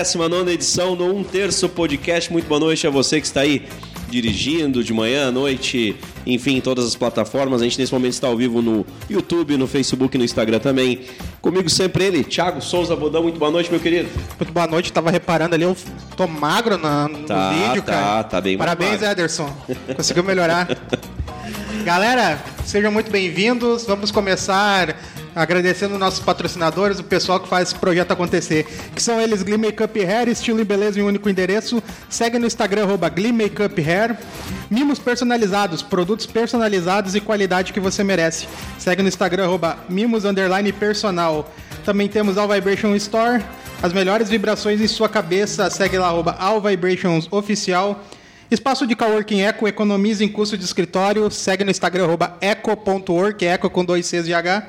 ar, 19 edição no Um Terço Podcast. Muito boa noite a você que está aí dirigindo de manhã, à noite, enfim, em todas as plataformas. A gente nesse momento está ao vivo no YouTube, no Facebook, no Instagram também. Comigo sempre ele, Thiago Souza Bodão. Muito boa noite, meu querido. Muito boa noite, tava reparando ali, eu tô magro na- no Tá, vídeo, tá, cara. tá bem mais Parabéns, magro. Ederson. Conseguiu melhorar. Galera, sejam muito bem-vindos. Vamos começar agradecendo nossos patrocinadores, o pessoal que faz esse projeto acontecer, que são eles Glee Makeup Hair, estilo e beleza em um único endereço. Segue no Instagram, arroba Glee Makeup Hair. Mimos personalizados, produtos personalizados e qualidade que você merece. Segue no Instagram, arroba Mimos Personal. Também temos All Vibration Store, as melhores vibrações em sua cabeça. Segue lá, arroba All Vibrations Oficial. Espaço de coworking Eco, economiza em custo de escritório. Segue no Instagram, arroba eco.work, eco com dois Cs e H.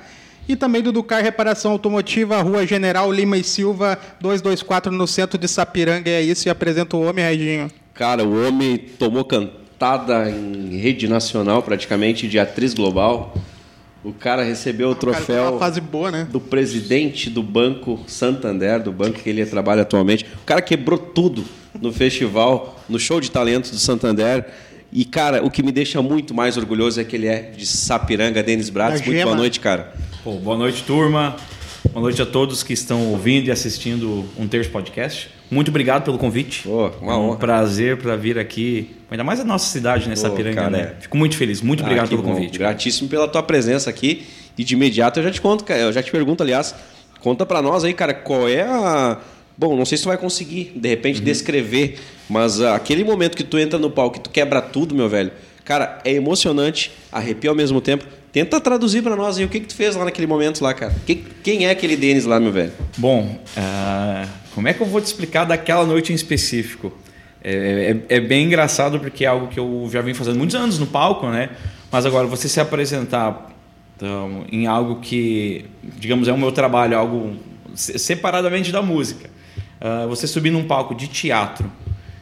E também do Ducar Reparação Automotiva, Rua General Lima e Silva, 224, no centro de Sapiranga. É isso, e apresenta o homem, Reginho. Cara, o homem tomou cantada em rede nacional, praticamente, de atriz global. O cara recebeu o cara tá troféu fase boa, né? do presidente do Banco Santander, do banco que ele trabalha atualmente. O cara quebrou tudo no festival, no show de talentos do Santander. E, cara, o que me deixa muito mais orgulhoso é que ele é de Sapiranga, Denis Bratis. Da Muito Gema. boa noite, cara. Pô, boa noite, turma. Boa noite a todos que estão ouvindo e assistindo um terço podcast. Muito obrigado pelo convite. Pô, uma É um honra. prazer para vir aqui, ainda mais a nossa cidade, né, Pô, Sapiranga, cara, né? é. Fico muito feliz, muito obrigado Ah, que pelo bom. convite. Gratíssimo pela tua presença aqui. E de imediato eu já te conto, cara, eu já te pergunto, aliás, conta pra nós aí, cara, qual é a. Bom, não sei se tu vai conseguir, de repente, Uhum. descrever, mas ah, aquele momento que tu entra no palco e tu quebra tudo, meu velho, cara, é emocionante, arrepia ao mesmo tempo. Tenta traduzir pra nós aí o que, que tu fez lá naquele momento lá, cara. Que- quem é aquele Denis lá, meu velho? Bom, ah, como é que eu vou te explicar daquela noite em específico? É, é- é bem engraçado porque é algo que eu já venho fazendo muitos anos no palco, né? Mas agora você se apresentar então, em algo que, digamos, é o meu trabalho, algo se- separadamente da música. Ah, você subir num palco de teatro.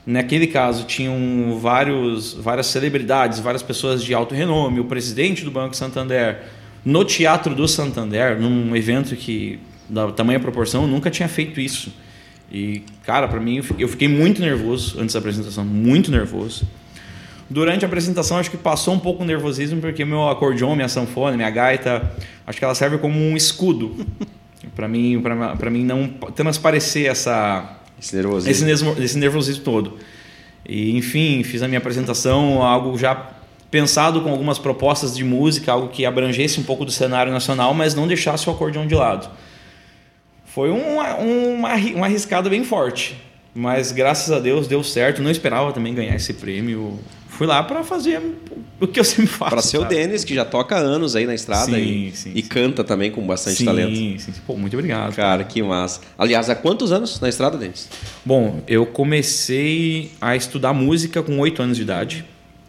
Naquele caso, tinham vários, várias celebridades, várias pessoas de alto renome, o presidente do Banco Santander, no Teatro do Santander, num evento que, da tamanha proporção, eu nunca tinha feito isso. E, cara, para mim, eu fiquei- muito nervoso antes da apresentação, muito nervoso. Durante a apresentação, acho que passou um pouco o nervosismo, porque meu acordeon, minha sanfona, minha gaita, acho que ela serve como um escudo. para mim, pra mim não transparecer essa, Esse nervosismo. esse, nesmo- esse nervosismo todo. E, enfim, fiz a minha apresentação, algo já pensado com algumas propostas de música, algo que abrangesse um pouco do cenário nacional, mas não deixasse o acordeão de lado. Foi uma, uma arriscada bem forte, mas graças a Deus deu certo. Não esperava também ganhar esse prêmio. Fui lá para fazer o que eu sempre faço. Pra ser o? Denis, que já toca anos aí na estrada Sim, e, sim, e sim. canta também com bastante sim, talento. Sim, sim. Pô, muito obrigado. Cara, que massa. Aliás, há quantos anos na estrada, Denis? Bom, eu comecei a estudar música com 8 anos de idade.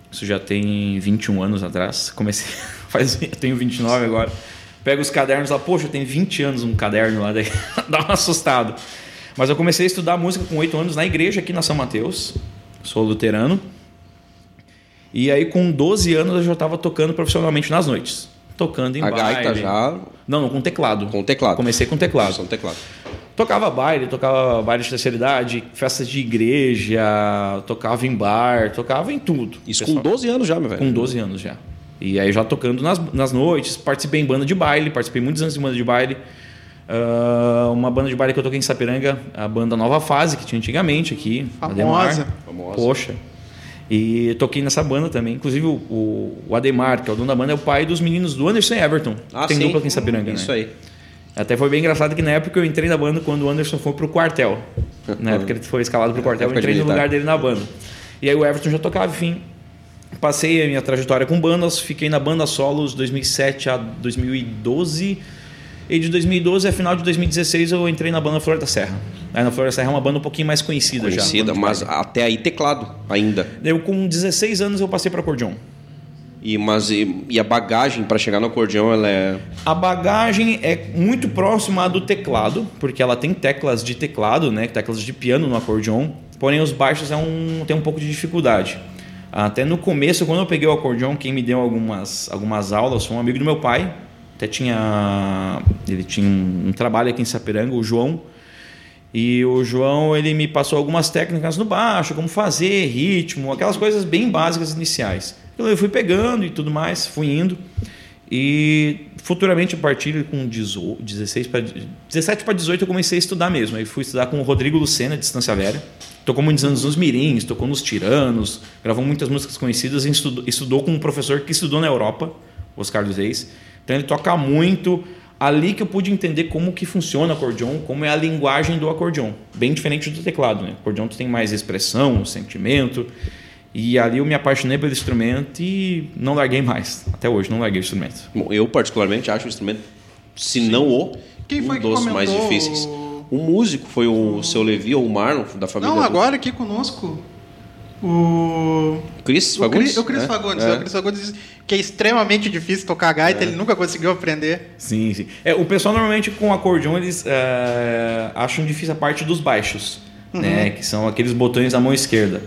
Isso já tem 21 anos atrás. Comecei, faz, eu tenho 29 agora. Pego os cadernos lá, poxa, eu tenho 20 anos um caderno lá, daí dá um assustado. Mas eu comecei a estudar música com 8 anos na igreja aqui na São Mateus. Sou luterano. E aí com 12 anos eu já estava tocando profissionalmente nas noites. Tocando em a baile. gaita já Não, não, com teclado. com teclado. Comecei com teclado. Só um teclado. Tocava baile, tocava baile de terceira idade, festas de igreja, tocava em bar, tocava em tudo. Isso Pessoal, com 12 anos já, meu velho. com 12 anos já. E aí já tocando nas, nas noites, participei em banda de baile, participei muitos anos de banda de baile. Ah, uma banda de baile que eu toquei em Sapiranga, a banda Nova Fase, que tinha antigamente aqui. Famosa. Famosa. Poxa. E toquei nessa banda também. Inclusive o, o- Ademar, que é o dono da banda, é o pai dos meninos do Anderson e Everton. Ah, Tem sim. dupla aqui em Sapiranga, Isso né? aí. Até foi bem engraçado que na época eu entrei na banda quando o Anderson foi pro quartel. Na época ele foi escalado pro quartel, eu entrei no lugar dele na banda. E aí o Everton já tocava, enfim. Passei a minha trajetória com bandas, fiquei na banda solos 2007 a 2012. E de 2012 a final de 2016 eu entrei na banda Flor da Serra. Aí na Flor da Serra é uma banda um pouquinho mais conhecida, Conhecida, já. de mas até aí teclado ainda. Eu com 16 anos eu passei para acordeon. E, mas, e, e a bagagem para chegar no acordeão, ela é. A bagagem é muito próxima à do teclado, porque ela tem teclas de teclado, né, teclas de piano no acordeon. Porém, os baixos é um, tem um pouco de dificuldade. Até no começo, quando eu peguei o acordeon, quem me deu algumas, algumas aulas foi um amigo do meu pai. Até tinha. Ele tinha um, trabalho aqui em Sapiranga, o João. E o João ele me passou algumas técnicas no baixo, como fazer, ritmo, aquelas coisas bem básicas iniciais. Então eu fui pegando e tudo mais, fui indo. E futuramente, a partir com 16 para 17 para 18, eu comecei a estudar mesmo. Aí fui estudar com o Rodrigo Lucena, de Distância Velha. Tocou muitos anos nos Mirins, tocou nos Tiranos, gravou muitas músicas conhecidas e estudou, estudou com um professor que estudou na Europa, Oscar dos Reis. Então ele toca muito. Ali que eu pude entender como que funciona o acordeon, como é a linguagem do acordeon. Bem diferente do teclado, né? O acordeon tem mais expressão, sentimento. E ali eu me apaixonei pelo instrumento e não larguei mais. Até hoje, não larguei o instrumento. Bom, eu particularmente acho o instrumento, se não o, Quem foi um dos mais difíceis. O músico foi o seu Levi ou o Marlon, da família Não, do agora aqui conosco. O. Chris O Fagundes. O Cris né? Fagundes. É. O Cris Fagundes que é extremamente difícil tocar gaita, ele nunca conseguiu aprender. Sim, sim. É, o pessoal normalmente com acordeon eles é, acham difícil a parte dos baixos, né? Que são aqueles botões da mão esquerda.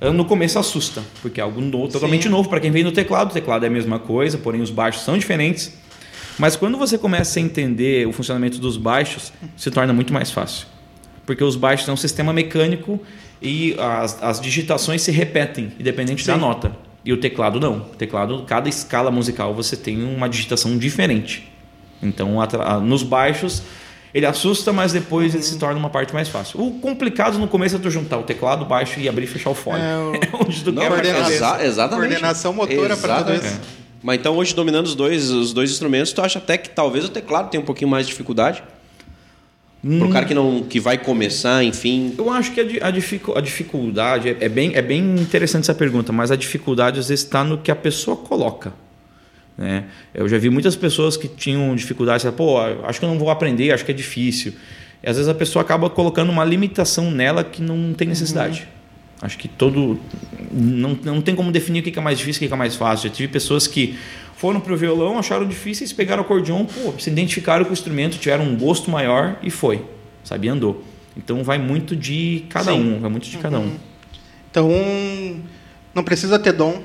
Ah, No começo assusta, porque é algo novo, totalmente Sim. novo para quem vem no teclado. O teclado é a mesma coisa, porém os baixos são diferentes. Mas quando você começa a entender o funcionamento dos baixos, se torna muito mais fácil. Porque os baixos são um sistema mecânico e as, as digitações se repetem, independente da Sim. nota. E o teclado não. O teclado, cada escala musical você tem uma digitação diferente. Então, nos baixos, ele assusta, mas depois ele se torna uma parte mais fácil. O complicado no começo é tu juntar o teclado, o baixo e abrir e fechar o fole. É, o- É onde tu Não, quebra a coordena- exatamente. Coordenação motora pra tudo isso. Mas então hoje dominando os dois, os dois instrumentos, tu acha até que talvez o teclado tenha um pouquinho mais de dificuldade? Hum. Pro cara que não que vai começar, enfim. Eu acho que a, a dificu- a dificuldade é, é bem, é bem interessante essa pergunta, mas a dificuldade às vezes está no que a pessoa coloca. Né? Eu já vi muitas pessoas que tinham dificuldade, assim, pô, acho que eu não vou aprender, acho que é difícil. E às vezes a pessoa acaba colocando uma limitação nela que não tem necessidade. Acho que todo. Não, não tem como definir o que é mais difícil e o que é mais fácil. Já tive pessoas que foram pro violão, acharam difíceis, pegaram o acordeon, pô, se identificaram com o instrumento, tiveram um gosto maior e foi. Sabe? Andou. Então vai muito de cada Sim. um, vai muito de cada um. Então, não precisa ter dom.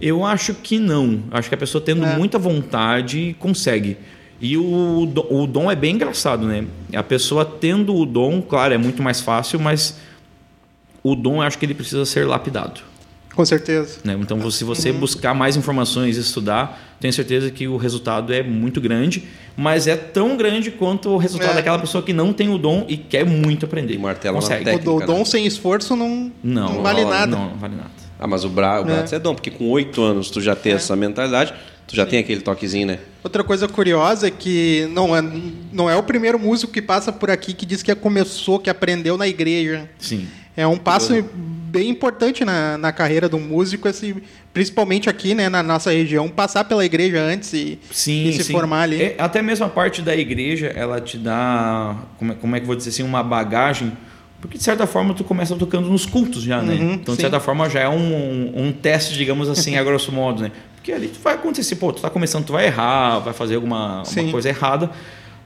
Eu acho que não. Acho que a pessoa tendo É. muita vontade consegue. E o, o dom é bem engraçado, né? A pessoa tendo o dom, claro, é muito mais fácil, mas o dom eu acho que ele precisa ser lapidado. Com certeza. né? Então, se você Uhum. buscar mais informações e estudar, tenho certeza que o resultado é muito grande, mas é tão grande quanto o resultado É. daquela pessoa que não tem o dom e quer muito aprender. Martela na Consegue. técnica. o né? dom sem esforço não, Não, não vale nada. Não, não vale nada. Ah, mas o, bra o É. braço é dom, porque com oito anos tu já tem essa mentalidade, tu já tem aquele toquezinho, né? Outra coisa curiosa é que não é, não é o primeiro músico que passa por aqui que diz que começou, que aprendeu na igreja. Sim. É um passo bem importante na, na carreira do músico, esse, principalmente aqui né, na nossa região, passar pela igreja antes e, Sim, e se sim. formar ali. É, até mesmo a parte da igreja, ela te dá, como é, como é que vou dizer assim, uma bagagem, porque de certa forma tu começa tocando nos cultos já, né? Uhum, então de sim. certa forma já é um, um, um teste, digamos assim, a grosso modo, né? Porque ali tu vai acontecer, pô, tu tá começando, tu vai errar, vai fazer alguma coisa errada,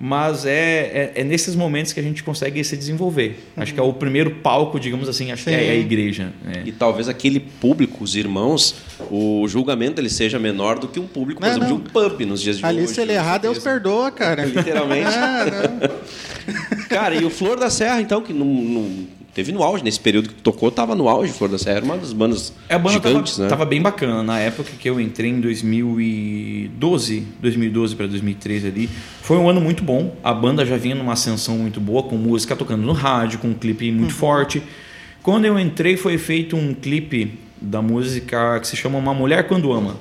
mas é, é, é nesses momentos que a gente consegue se desenvolver. Acho que é o primeiro palco, digamos assim, acho que Sim. é a igreja. né? E talvez aquele público, os irmãos, o julgamento ele seja menor do que um público, por Não, exemplo, não. de um pub nos dias de Ali, hoje. se ele com errar, Deus perdoa, cara. Literalmente. Ah, não. Cara, e o Flor da Serra, então, que não, não- teve no auge, nesse período que tocou, tava no auge, Flor da Serra era uma das bandas É, a banda gigantes, tava, né? tava bem bacana. Na época que eu entrei em 2012, 2012 para 2013 ali, foi um ano muito bom. A banda já vinha numa ascensão muito boa, com música tocando no rádio, com um clipe muito forte. Quando eu entrei, foi feito um clipe da música que se chama Uma Mulher Quando Ama.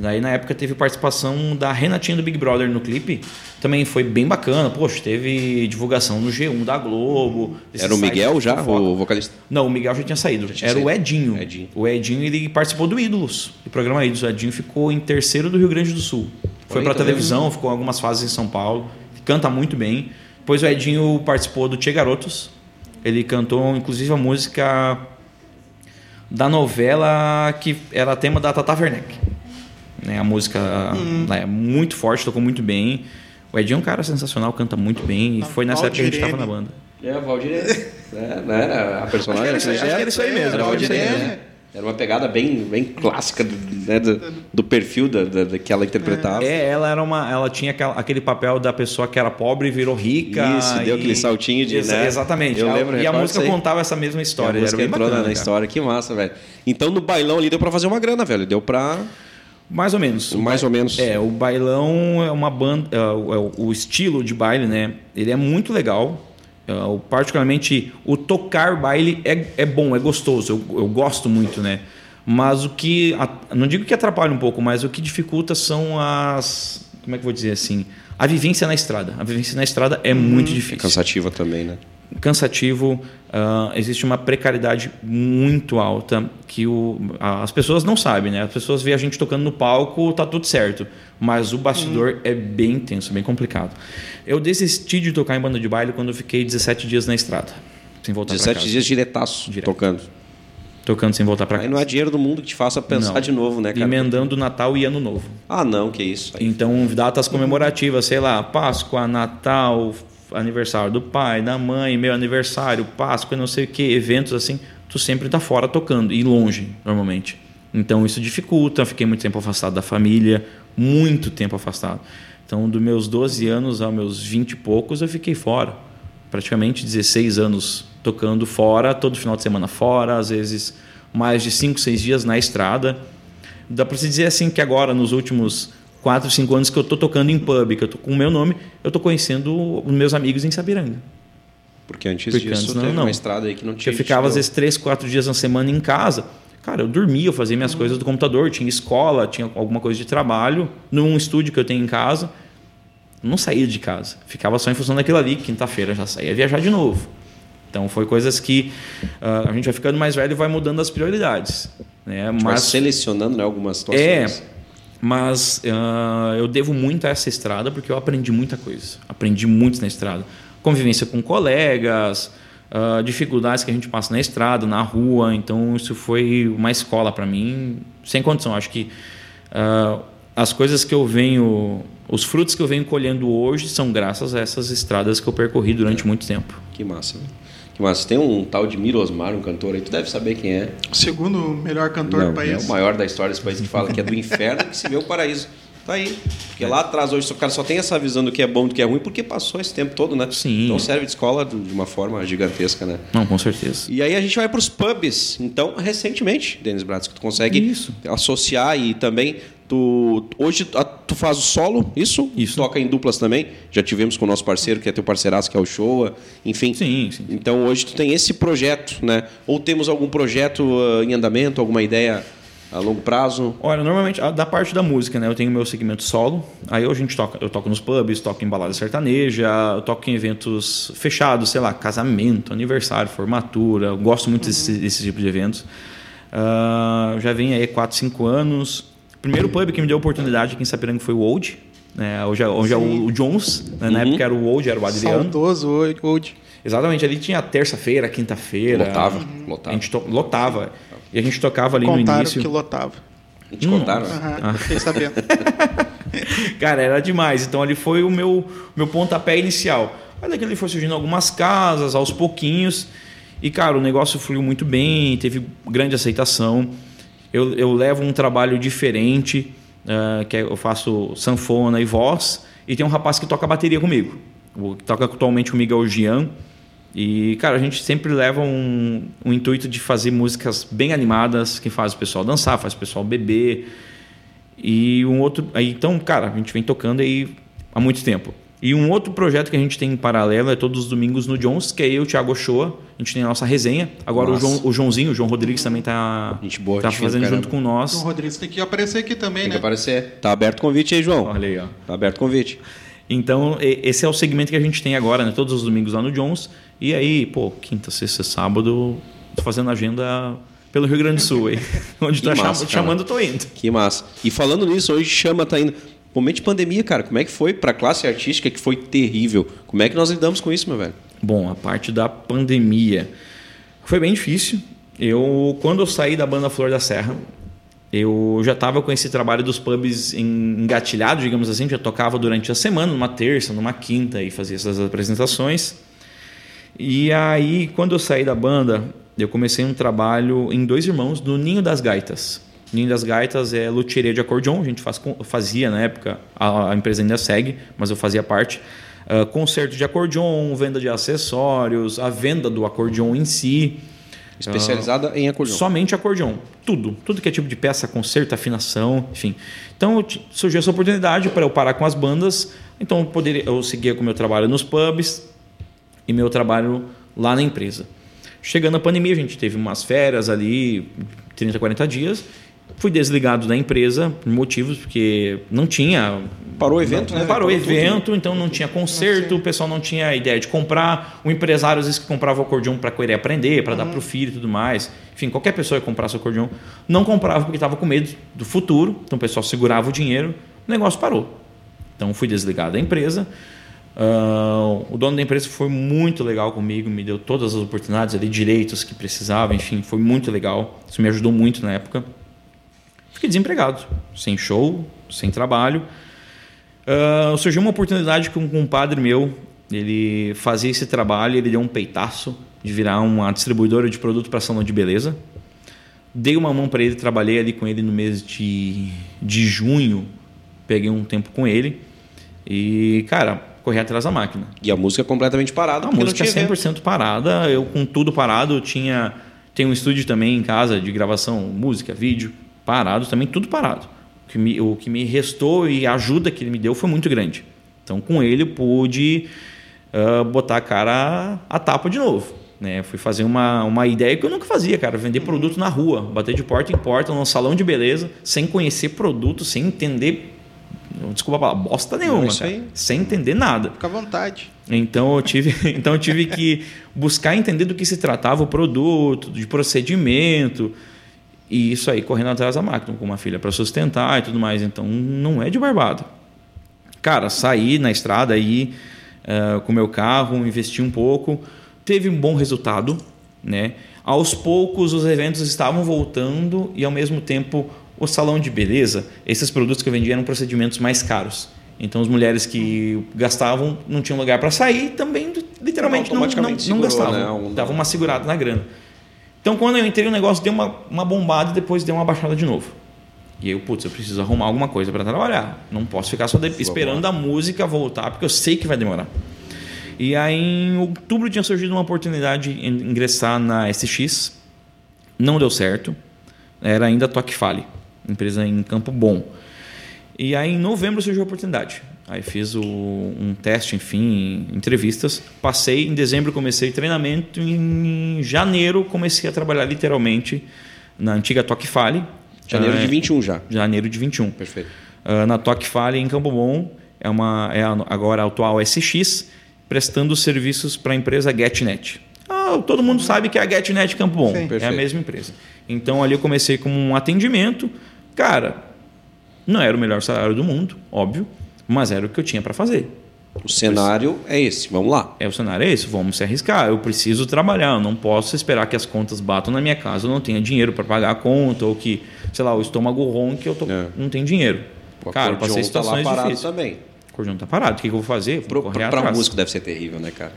Daí, na época, teve participação da Renatinha do Big Brother no clipe. Também foi bem bacana. Poxa, teve divulgação no G1 da Globo. Era o Miguel já, o vocalista? Não, o Miguel já tinha saído. tinha Era o saído. Edinho. Edinho. O Edinho ele participou do Ídolos, do programa Ídolos. O Edinho ficou em terceiro do Rio Grande do Sul. Foi Olha, pra tá televisão, ficou algumas fases em São Paulo. Canta muito bem. Depois o Edinho participou do Tchê Garotos. Ele cantou, inclusive, a música da novela que era tema da Tata Werneck. Né, a música lá é muito forte, tocou muito bem. O Edinho é um cara sensacional, canta muito bem. E foi nessa época que a gente estava na banda. É, o Valdir é, né, era a personagem. Acho que era isso aí- acho que era isso aí mesmo, Era o Valdir Valdir é. né? Era uma pegada bem, bem clássica né, do, do, perfil da, da, da, que ela interpretava. É, ela era uma. Ela tinha aquela, aquele papel da pessoa que era pobre e virou rica. Isso, deu aquele saltinho de. Exa, né? Exatamente. Eu lembro, e a música contava essa mesma história. E a música entrou bacana, na, história, que massa, velho. Então no bailão ali deu pra fazer uma grana, velho. Deu pra. Mais ou menos. Mais ou menos. É, o bailão é uma banda. É, o, o estilo de baile, né? Ele é muito legal. Uh, particularmente o tocar baile é, é bom, é gostoso, eu, eu gosto muito, né? Mas o que. Não digo que atrapalha um pouco, mas o que dificulta são as. Como é que eu vou dizer assim? A vivência na estrada. A vivência na estrada é muito difícil. É cansativa também, né? Cansativo, uh, existe uma precariedade muito alta que o, as pessoas não sabem, né? As pessoas veem a gente tocando no palco, tá tudo certo. Mas o bastidor uhum. é bem intenso, bem complicado. Eu desisti de tocar em banda de baile quando eu fiquei 17 dias na estrada. Sem voltar 17 dias diretaço, Direto. tocando. Tocando sem voltar para casa. Aí não há dinheiro do mundo que te faça pensar não. de novo, né, cara? Emendando Natal e Ano Novo. Ah, não, que isso. Aí. Então, datas comemorativas, sei lá, Páscoa, Natal, aniversário do pai, da mãe, meu aniversário, Páscoa, não sei o que, eventos assim, tu sempre tá fora tocando e longe, normalmente. Então, isso dificulta, fiquei muito tempo afastado da família, muito tempo afastado. Então, dos meus 12 anos aos meus 20 e poucos, eu fiquei fora. Praticamente 16 anos tocando fora, todo final de semana fora, às vezes mais de 5, 6 dias na estrada. Dá para se dizer assim que agora, nos últimos 4, 5 anos que eu estou tocando em pub, que eu estou com o meu nome, eu estou conhecendo os meus amigos em Sabiranga. Porque antes Porque disso antes, não, não. uma estrada aí que não tinha. Eu ficava às vezes 3, 4 dias na semana em casa. Cara, eu dormia, eu fazia minhas uhum. coisas do computador, tinha escola, tinha alguma coisa de trabalho, num estúdio que eu tenho em casa. Não saía de casa. Ficava só em função daquilo ali. Quinta-feira já saía viajar de novo. Então foi coisas que uh, a gente vai ficando mais velho e vai mudando as prioridades. Né? Mas vai selecionando né, algumas situações. É, mas uh, eu devo muito a essa estrada porque eu aprendi muita coisa. Aprendi muito na estrada. Convivência com colegas, uh, dificuldades que a gente passa na estrada, na rua. Então isso foi uma escola para mim sem condição. Acho que as coisas que eu venho, os frutos que eu venho colhendo hoje são graças a essas estradas que eu percorri durante muito tempo. Que massa. Mas tem um tal de Miro Osmar, um cantor aí, tu deve saber quem é. O segundo melhor cantor Não, do país. É o maior da história desse país que fala que é do inferno que se vê o paraíso. Tá aí. Porque lá atrás hoje o cara só tem essa visão do que é bom e do que é ruim porque passou esse tempo todo, né? Sim. Então serve de escola de uma forma gigantesca, né? Não, com certeza. E aí a gente vai para os pubs. Então, recentemente, Denis Bratz, que tu consegue isso. associar e também Tu, hoje tu faz o solo, isso? Isso. Toca em duplas também. Já tivemos com o nosso parceiro, que é teu parceiraço, que é o Showa. Enfim. Sim, sim. Então hoje tu tem esse projeto, né? Ou temos algum projeto uh, em andamento, alguma ideia a longo prazo? Olha, normalmente da parte da música, né? Eu tenho meu segmento solo. Aí a gente toca, eu toco nos pubs, toco em balada sertaneja, eu toco em eventos fechados, sei lá, casamento, aniversário, formatura. Eu gosto muito uhum. desse, desse tipo de eventos. Uh, já vem aí 4, 5 anos. O primeiro pub que me deu oportunidade aqui em Sapiranga foi o Old. Né? Hoje, é, hoje é o, o Jones, né? uhum. na época era o Old, era o Adriano. Saudoso Old. Exatamente, ali tinha terça-feira, quinta-feira. Lotava, lotava. A gente to... lotava. E a gente tocava ali Contaram no início. que lotava. A gente hum. contaram? Uhum, ah. Fiquei sabendo. Cara, era demais. Então ali foi o meu, meu pontapé inicial. Mas daqui ele foi surgindo algumas casas, aos pouquinhos. E, cara, o negócio fluiu muito bem, teve grande aceitação eu, eu levo um trabalho diferente, uh, que é, eu faço sanfona e voz, e tem um rapaz que toca bateria comigo. O que toca atualmente comigo é o Gian. E, cara, a gente sempre leva um, um intuito de fazer músicas bem animadas, que faz o pessoal dançar, faz o pessoal beber. E um outro. Aí, então, cara, a gente vem tocando aí há muito tempo. E um outro projeto que a gente tem em paralelo é todos os domingos no Jones, que é eu, o Thiago Ochoa. A gente tem a nossa resenha. Agora o, João, o Joãozinho, o João Rodrigues também está tá fazendo junto com nós. O João Rodrigues tem que aparecer aqui também, tem né? Tem que aparecer. Tá aberto o convite aí, João. Olha aí, ó. Tá aberto o convite. Então, esse é o segmento que a gente tem agora, né? Todos os domingos lá no Jones. E aí, pô, quinta, sexta, sábado, tô fazendo agenda pelo Rio Grande do Sul aí. Onde tá massa, chamando, tô indo. Que massa. E falando nisso, hoje chama, tá indo. Momento de pandemia, cara, como é que foi para a classe artística que foi terrível? Como é que nós lidamos com isso, meu velho? Bom, a parte da pandemia foi bem difícil. Eu, quando eu saí da banda Flor da Serra, eu já estava com esse trabalho dos pubs engatilhado, digamos assim, já tocava durante a semana, numa terça, numa quinta e fazia essas apresentações. E aí, quando eu saí da banda, eu comecei um trabalho em dois irmãos no Ninho das Gaitas. Ninho das Gaitas é luthieria de acordeon, a gente faz, fazia na época, a, a empresa ainda segue, mas eu fazia parte. Uh, concerto de acordeon, venda de acessórios, a venda do acordeon em si. Especializada uh, em acordeon. Somente acordeon. Tudo. Tudo que é tipo de peça, concerto, afinação, enfim. Então surgiu essa oportunidade para eu parar com as bandas. Então eu, poderia, eu seguia com o meu trabalho nos pubs e meu trabalho lá na empresa. Chegando a pandemia, a gente teve umas férias ali, 30, 40 dias. Fui desligado da empresa por motivos, porque não tinha. Parou o evento, não, né? Parou o evento, então não tinha conserto, o pessoal não tinha ideia de comprar. O empresário, às vezes, que comprava o acordeão para querer aprender, para uhum. dar para o filho e tudo mais. Enfim, qualquer pessoa que comprasse o acordeão não comprava porque estava com medo do futuro. Então o pessoal segurava o dinheiro, o negócio parou. Então fui desligado da empresa. Uh, o dono da empresa foi muito legal comigo, me deu todas as oportunidades ali, direitos que precisava, enfim, foi muito legal. Isso me ajudou muito na época. Fiquei desempregado, sem show, sem trabalho. Uh, surgiu uma oportunidade com um padre meu, ele fazia esse trabalho, ele deu um peitaço de virar uma distribuidora de produto para salão de beleza. Dei uma mão para ele, trabalhei ali com ele no mês de, de junho, peguei um tempo com ele. E, cara, correr atrás da máquina. E a música é completamente parada? A música é 100% evento. parada. Eu, com tudo parado, eu tinha. Tem um estúdio também em casa de gravação, música, vídeo, parado também, tudo parado. O que me, o que me restou e a ajuda que ele me deu foi muito grande. Então, com ele, eu pude uh, botar a cara a tapa de novo. Né? Fui fazer uma, uma ideia que eu nunca fazia, cara. Vender produto na rua, bater de porta em porta, num salão de beleza, sem conhecer produto, sem entender desculpa falar, bosta nenhuma, cara, sem entender nada. Fica à vontade. Então eu tive, então eu tive que buscar entender do que se tratava o produto, de procedimento, e isso aí correndo atrás da máquina, com uma filha para sustentar e tudo mais. Então não é de barbado. Cara, saí na estrada aí uh, com meu carro, investi um pouco, teve um bom resultado, né? Aos poucos os eventos estavam voltando e ao mesmo tempo o salão de beleza, esses produtos que eu vendia eram procedimentos mais caros. Então, as mulheres que gastavam não tinham lugar para sair, também literalmente não, não, não gastavam. Né? Um... Dava uma segurada na grana. Então, quando eu entrei, o negócio deu uma, uma bombada e depois deu uma baixada de novo. E aí, eu, putz, eu preciso arrumar alguma coisa para trabalhar. Não posso ficar só de... esperando a música voltar, porque eu sei que vai demorar. E aí, em outubro, tinha surgido uma oportunidade de ingressar na SX. Não deu certo. Era ainda Toque Fale empresa em Campo Bom. E aí em novembro surgiu a oportunidade. Aí fiz o, um teste, enfim, entrevistas. Passei, em dezembro comecei treinamento, em janeiro comecei a trabalhar literalmente na antiga Toque Fale. Janeiro uh, de 21 é, já. Janeiro de 21. Perfeito. Uh, na Toque Fale em Campo Bom, é, uma, é agora a atual SX, prestando serviços para a empresa GetNet. Ah, todo mundo sabe que é a GetNet Campo Bom, Sim. é a mesma empresa. Então ali eu comecei com um atendimento, Cara, não era o melhor salário do mundo, óbvio, mas era o que eu tinha para fazer. O cenário é esse, vamos lá. É, o cenário é esse, vamos se arriscar. Eu preciso trabalhar, eu não posso esperar que as contas batam na minha casa, eu não tenha dinheiro para pagar a conta, ou que, sei lá, o estômago ronque, eu tô, é. não tenho dinheiro. O cara, passei situações tá lá parado difíceis. também. O acordeão tá parado, o que, que eu vou fazer? Para músico deve ser terrível, né, cara?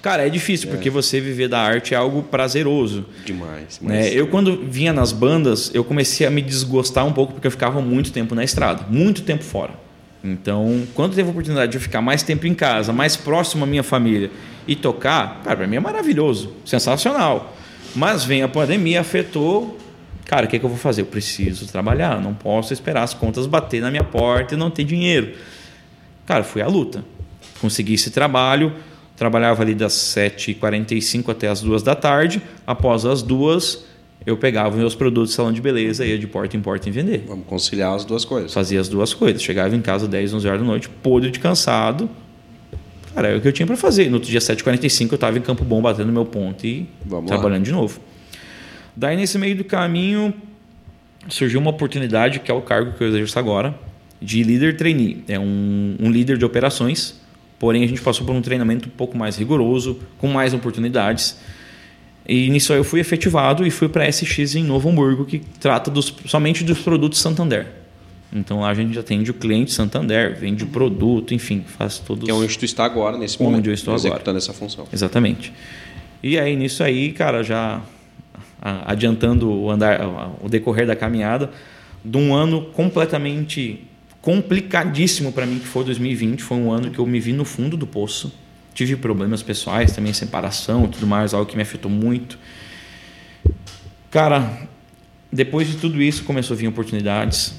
Cara, é difícil, é. porque você viver da arte é algo prazeroso. Demais. Né? Eu, quando vinha nas bandas, eu comecei a me desgostar um pouco, porque eu ficava muito tempo na estrada, muito tempo fora. Então, quando teve a oportunidade de eu ficar mais tempo em casa, mais próximo à minha família e tocar, cara, para mim é maravilhoso, sensacional. Mas vem a pandemia, afetou. Cara, o que, é que eu vou fazer? Eu preciso trabalhar, não posso esperar as contas bater na minha porta e não ter dinheiro. Cara, fui à luta. Consegui esse trabalho, Trabalhava ali das 7h45 até as 2 da tarde. Após as duas, eu pegava meus produtos de salão de beleza e ia de porta em porta em vender. Vamos conciliar as duas coisas. Fazia as duas coisas. Chegava em casa 10, 11 horas da noite, podre de cansado. Cara, era o que eu tinha para fazer. No outro dia, 7h45, eu estava em Campo Bom batendo meu ponto e Vamos trabalhando lá. de novo. Daí, nesse meio do caminho, surgiu uma oportunidade, que é o cargo que eu exerço agora, de líder trainee. É um, um líder de operações Porém, a gente passou por um treinamento um pouco mais rigoroso, com mais oportunidades. E nisso eu fui efetivado e fui para a SX em Novo Hamburgo, que trata dos, somente dos produtos Santander. Então lá a gente atende o cliente Santander, vende o produto, enfim, faz todos. Que é onde tu está agora, nesse onde momento. eu estou executando agora. essa função. Exatamente. E aí nisso aí, cara, já adiantando o andar, o decorrer da caminhada, de um ano completamente complicadíssimo para mim que foi 2020, foi um ano que eu me vi no fundo do poço. Tive problemas pessoais, também separação, tudo mais, algo que me afetou muito. Cara, depois de tudo isso começou a vir oportunidades,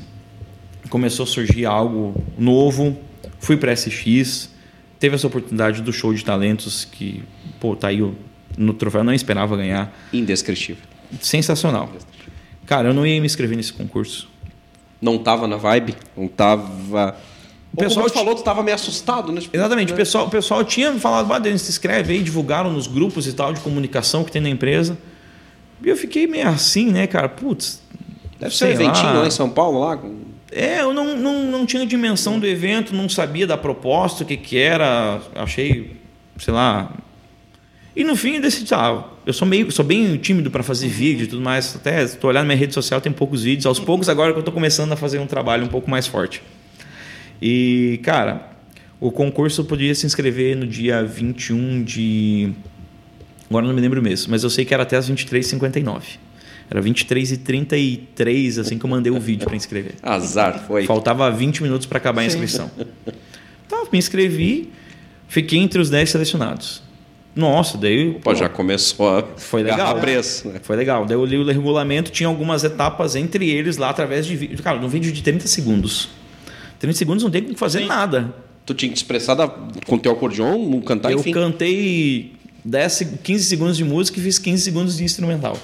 começou a surgir algo novo. Fui para SX, teve essa oportunidade do show de talentos que, pô, tá aí no troféu, eu não esperava ganhar. Indescritível. Sensacional. Cara, eu não ia me inscrever nesse concurso. Não tava na vibe? Não tava. O pessoal Como tu falou, tu tava meio assustado, né? Tipo, Exatamente. Né? O, pessoal, o pessoal tinha falado, ah, Denis, se inscreve aí, divulgaram nos grupos e tal de comunicação que tem na empresa. E eu fiquei meio assim, né, cara? Putz. Deve ser um eventinho lá. lá em São Paulo, lá. É, eu não, não, não tinha dimensão do evento, não sabia da proposta, o que, que era. Achei, sei lá. E no fim decidi, ah, eu sou meio, sou bem tímido para fazer vídeo e tudo mais. Até estou olhando minha rede social, tem poucos vídeos. Aos poucos agora que eu estou começando a fazer um trabalho um pouco mais forte. E, cara, o concurso podia se inscrever no dia 21 de. Agora não me lembro o mês, mas eu sei que era até as 23h59. Era 23 e 33 assim que eu mandei o vídeo para inscrever. Azar, foi. Faltava 20 minutos para acabar a inscrição. Então, me inscrevi, fiquei entre os 10 selecionados. Nossa, daí. Pô, já começou a foi legal, preço. Né? Foi legal. Daí eu li o regulamento, tinha algumas etapas entre eles lá através de vídeo. Cara, num vídeo de 30 segundos. 30 segundos não tem como fazer Sim. nada. Tu tinha que expressar da, com teu acordeon, cantar, eu enfim. Eu cantei 10, 15 segundos de música e fiz 15 segundos de instrumental.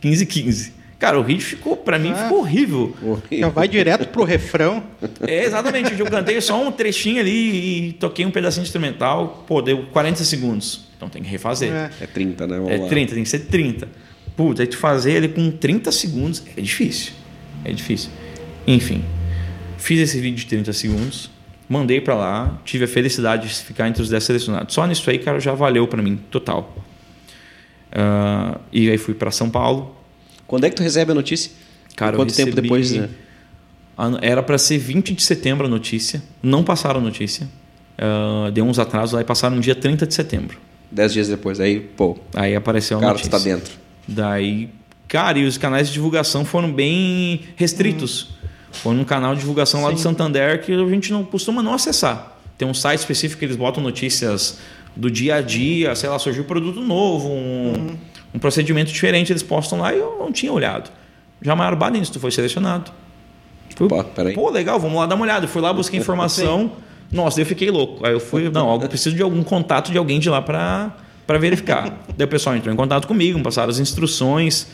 15 e 15. Cara, o vídeo ficou, para mim, ah, ficou horrível. Já vai direto pro refrão. É, exatamente. Eu cantei só um trechinho ali e toquei um pedacinho instrumental. Pô, deu 40 segundos. Então tem que refazer. É, é 30, né? Vamos é lá. 30, tem que ser 30. Puta, aí tu fazer ele com 30 segundos é difícil. É difícil. Enfim, fiz esse vídeo de 30 segundos, mandei para lá, tive a felicidade de ficar entre os 10 selecionados. Só nisso aí, cara, já valeu para mim, total. Uh, e aí fui para São Paulo. Quando é que tu recebe a notícia? Cara, Quanto tempo depois? Né? Era para ser 20 de setembro a notícia. Não passaram a notícia. Uh, deu uns atrasos, aí passaram no dia 30 de setembro. Dez dias depois, aí, pô. Aí apareceu a cara, notícia. Cara, tá dentro. Daí, cara, e os canais de divulgação foram bem restritos. Hum. Foi num canal de divulgação Sim. lá do Santander que a gente não costuma não acessar. Tem um site específico que eles botam notícias do dia a dia, sei lá, surgiu um produto novo, um, uhum. um procedimento diferente, eles postam lá e eu não tinha olhado. Já maior Badins, tu foi selecionado. Fui, Pô, peraí. Pô, legal, vamos lá dar uma olhada. Fui lá, busquei informação. Nossa, eu fiquei louco. Aí eu fui, não, eu preciso de algum contato de alguém de lá para verificar. daí o pessoal entrou em contato comigo, passaram as instruções.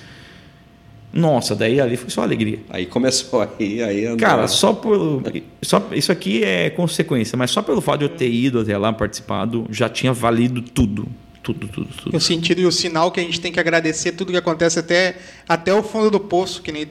Nossa, daí ali foi só alegria. Aí começou aí, aí andou. Cara, só por só isso aqui é consequência, mas só pelo fato de eu ter ido até lá participado, já tinha valido tudo. Tudo, tudo, tudo. O sentido e o sinal que a gente tem que agradecer tudo que acontece até, até o fundo do poço, que nem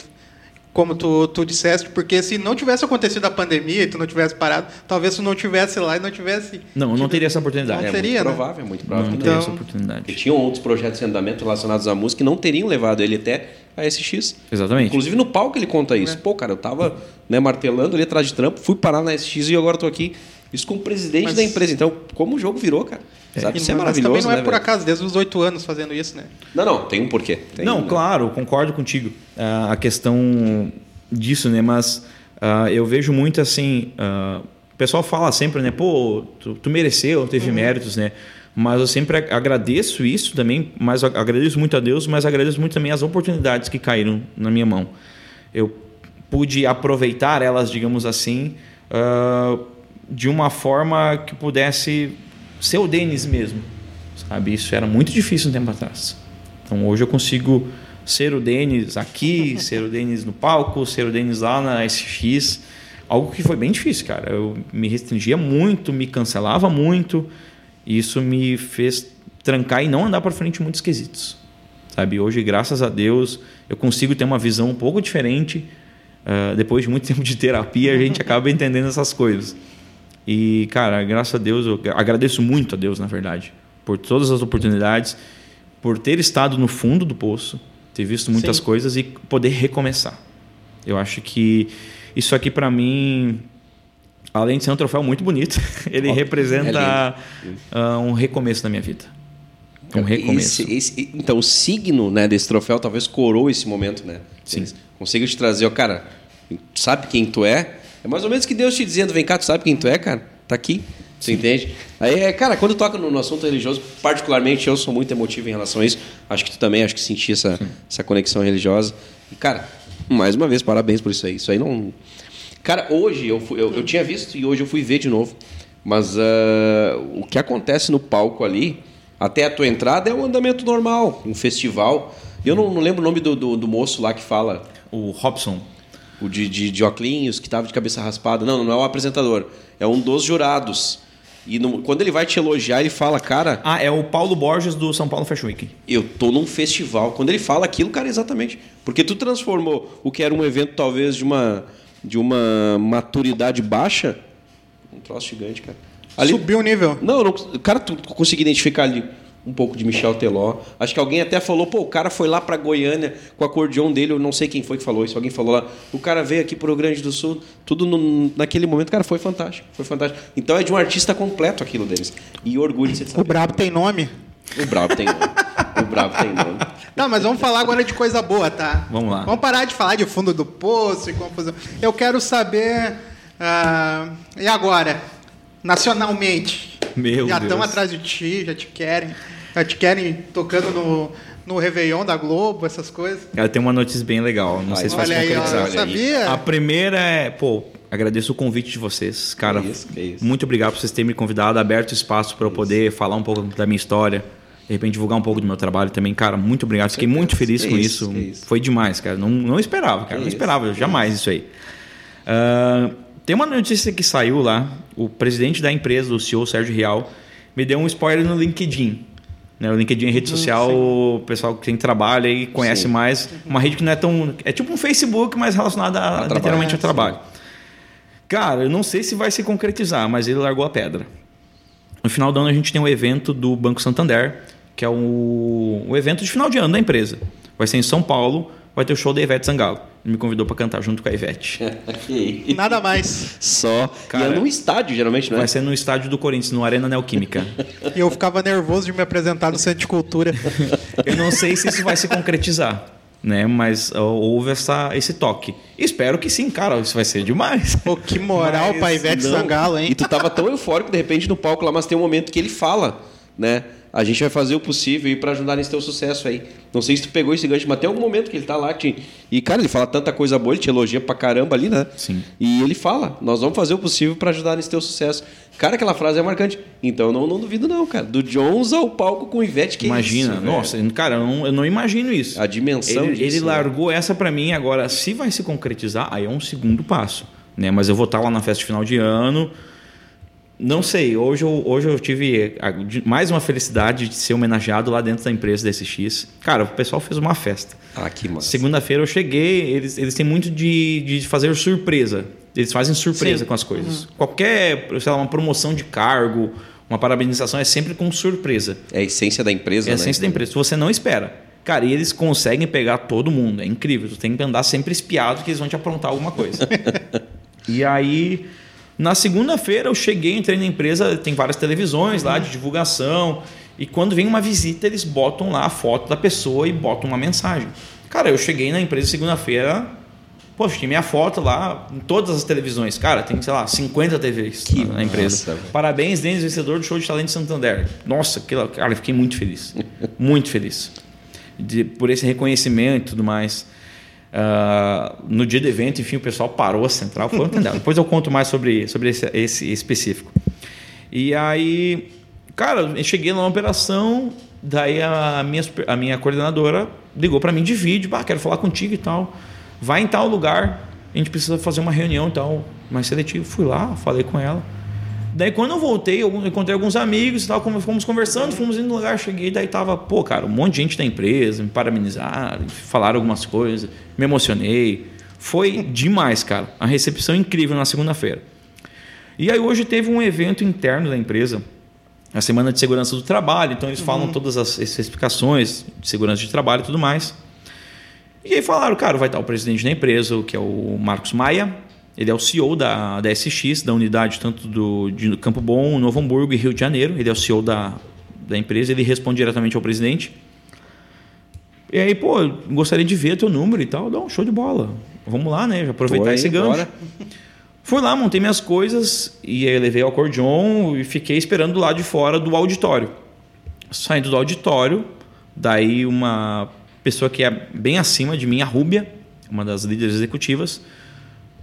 como tu, tu disseste, porque se não tivesse acontecido a pandemia e tu não tivesse parado, talvez tu não tivesse lá e não tivesse. Não, não teria essa oportunidade. Não é teria, muito né? provável, muito provável. Não, não teria essa oportunidade. E tinham outros projetos em andamento relacionados à música que não teriam levado ele até a SX. Exatamente. Inclusive no palco ele conta isso. É. Pô, cara, eu tava né, martelando ali atrás de trampo, fui parar na SX e agora tô aqui. Isso com o presidente Mas... da empresa. Então, como o jogo virou, cara? Sabe? Isso é maravilhoso. Mas também não é né, por velho? acaso, desde os oito anos fazendo isso, né? Não, não, tem um porquê. Tem não, um, claro, concordo contigo. Uh, a questão disso, né? Mas uh, eu vejo muito assim. Uh, o pessoal fala sempre, né? Pô, tu, tu mereceu, teve uhum. méritos, né? Mas eu sempre agradeço isso também, mas agradeço muito a Deus, mas agradeço muito também as oportunidades que caíram na minha mão. Eu pude aproveitar elas, digamos assim, uh, de uma forma que pudesse ser o Denis mesmo, sabe? Isso era muito difícil um tempo atrás. Então hoje eu consigo ser o Denis aqui, ser o Denis no palco, ser o Denis lá na SX. Algo que foi bem difícil, cara. Eu me restringia muito, me cancelava muito. E isso me fez trancar e não andar para frente muitos quesitos. Sabe? Hoje, graças a Deus, eu consigo ter uma visão um pouco diferente. Uh, depois de muito tempo de terapia, a gente acaba entendendo essas coisas. E, cara, graças a Deus, eu agradeço muito a Deus, na verdade, por todas as oportunidades, por ter estado no fundo do poço, ter visto muitas Sim. coisas e poder recomeçar. Eu acho que isso aqui para mim, além de ser um troféu muito bonito, ele representa é uh, um recomeço na minha vida. Um recomeço. Esse- esse- então, o signo né, desse troféu talvez coroou esse momento, né? Sim. Consiga te trazer, ó, cara, sabe quem tu é? É mais ou menos que Deus te dizendo, vem cá, tu sabe quem tu é, cara? Tá aqui. Você entende? Aí, é, cara, quando toca no, no assunto religioso, particularmente eu sou muito emotivo em relação a isso. Acho que tu também, acho que senti essa, essa conexão religiosa. E, cara, mais uma vez, parabéns por isso aí. Isso aí não. Cara, hoje eu, fui- eu, eu tinha visto e hoje eu fui ver de novo. Mas ah, o que acontece no palco ali, até a tua entrada, é um andamento normal, um festival. Eu não, não lembro o nome do, do, do moço lá que fala, O Robson. O de, de, de óculos, que tava de cabeça raspada. Não, não é o apresentador, é um dos jurados. E no- quando ele vai te elogiar, ele fala, cara, Ah, é o Paulo Borges do São Paulo Fashion Week. eu tô num festival. Quando ele fala aquilo, cara, exatamente. Porque tu transformou o que era um evento talvez de uma, de uma maturidade baixa, um troço gigante, cara. Ali, Subiu o nível. não, não, cara, tu conseguiu identificar ali um pouco de Michel Teló. Acho que alguém até falou, pô, o cara foi lá pra Goiânia com o acordeão dele, eu não sei quem foi que falou isso, alguém falou lá. O cara veio aqui pro Rio Grande do Sul, tudo no- naquele momento, cara, foi fantástico, foi fantástico. Então é de um artista completo aquilo deles. E orgulho de ser O Brabo tem nome. O Brabo tem nome. O Brabo tem nome. Tá, mas vamos falar agora de coisa boa, tá? Vamos lá. Vamos parar de falar de fundo do poço e confusão. Eu quero saber. ah, e agora? Nacionalmente. Meu já estão atrás de ti, já te querem. Já te querem tocando no, no Réveillon da Globo, essas coisas. Ela tem uma notícia bem legal. Não sei se vai se Olha aí, ó, concretizar. eu sabia. A primeira é, pô, agradeço o convite de vocês, cara. Que isso, que isso. Muito obrigado por vocês terem me convidado, aberto espaço para eu poder falar um pouco da minha história, de repente divulgar um pouco do meu trabalho também, cara. Muito obrigado. Fiquei muito feliz Que com isso, isso. Foi demais, cara. Não, não esperava, cara. Que não isso. esperava jamais isso aí. Ah, tem uma notícia que saiu lá. O presidente da empresa, o CEO Sérgio Real, me deu um spoiler no LinkedIn. Né, o LinkedIn é rede social, o pessoal que tem trabalho e conhece Sim. mais. Uma rede que não é tão. É tipo um Facebook, mas relacionada a, trabalho. literalmente É, ao trabalho. Cara, eu não sei se vai se concretizar, mas ele largou a pedra. No final do ano a gente tem um evento do Banco Santander, que é o, o evento de final de ano da empresa. Vai ser em São Paulo, vai ter o show da Ivete Sangalo. Ele me convidou para cantar junto com a Ivete. Nada mais. Só. Cara, e é num estádio, geralmente, não é? Vai ser no estádio do Corinthians, no Arena Neoquímica. E eu ficava nervoso de me apresentar no Centro de Cultura. Eu não sei se isso vai se concretizar, né? Mas houve essa, esse toque. Espero que sim, cara. Isso vai ser demais. Pô, que moral Mas pra Ivete não. Sangalo, hein? E tu tava tão eufórico de repente no palco lá, mas tem um momento que ele fala, né? A gente vai fazer o possível pra ajudar nesse teu sucesso aí. Não sei se tu pegou esse gancho, mas tem algum momento que ele tá lá. Que... E, cara, ele fala tanta coisa boa, ele te elogia pra caramba ali, né? Sim. E ele fala: Nós vamos fazer o possível pra ajudar nesse teu sucesso. Cara, aquela frase é marcante. Então eu não, não duvido, não, cara. Do Jones ao palco com o Ivete, que Imagina, isso, velho? nossa, cara, eu não, eu não imagino isso. A dimensão ele, disso, ele né? largou essa pra mim, agora se vai se concretizar, aí é um segundo passo, né? Mas eu vou estar lá na festa de final de ano. Não sei, hoje eu, hoje eu tive mais uma felicidade de ser homenageado lá dentro da empresa da SX. Cara, o pessoal fez uma festa. Ah, que massa. Segunda-feira eu cheguei, eles, eles têm muito de, de fazer surpresa. Eles fazem surpresa Sim. com as coisas. Qualquer, sei lá, uma promoção de cargo, uma parabenização é sempre com surpresa. É a essência da empresa, É a né? essência da empresa. Você não espera. Cara, e eles conseguem pegar todo mundo. É incrível. Tu tem que andar sempre espiado que eles vão te aprontar alguma coisa. e aí, na segunda-feira, eu cheguei, entrei na empresa, tem várias televisões lá de divulgação. E quando vem uma visita, eles botam lá a foto da pessoa e botam uma mensagem. Cara, eu cheguei na empresa segunda-feira, poxa, tinha minha foto lá em todas as televisões. Cara, tem, sei lá, 50 TVs Que na, empresa. velho. Parabéns, Denis, vencedor do show de talento de Santander. Nossa, aquilo, cara, eu fiquei muito feliz. muito feliz. De- por esse reconhecimento e tudo mais. Ah, no dia do evento, enfim, o pessoal parou a central. Foi entendeu? Depois eu conto mais sobre, sobre esse, esse específico. E aí, cara, eu cheguei na operação, daí a minha, a minha coordenadora ligou para mim de vídeo, bah, quero falar contigo e tal. Vai em tal lugar, a gente precisa fazer uma reunião e tal, mais seletivo. Fui lá, falei com ela. Daí quando eu voltei, eu encontrei alguns amigos e tal, fomos conversando, fomos indo no lugar, cheguei, daí tava, pô, cara, um monte de gente da empresa, me parabenizaram, falaram algumas coisas, me emocionei. Foi demais, cara. A recepção incrível na segunda-feira. E aí hoje teve um evento interno da empresa, a Semana de Segurança do Trabalho, então eles falam todas as especificações de segurança de trabalho e tudo mais. E aí falaram, cara, vai estar o presidente da empresa, que é o Marcos Maia, ele é o CEO da, da SX, da unidade tanto do, de Campo Bom, Novo Hamburgo e Rio de Janeiro, ele é o CEO da, da empresa, ele responde diretamente ao presidente. E aí, pô, gostaria de ver teu número e tal. Dá um show de bola. Vamos lá, né? Já aproveitar Foi, esse gancho. bora. Fui lá, montei minhas coisas e aí levei o acordeon e fiquei esperando do lado de fora do auditório. Saindo do auditório, daí uma pessoa que é bem acima de mim, a Rúbia, uma das líderes executivas,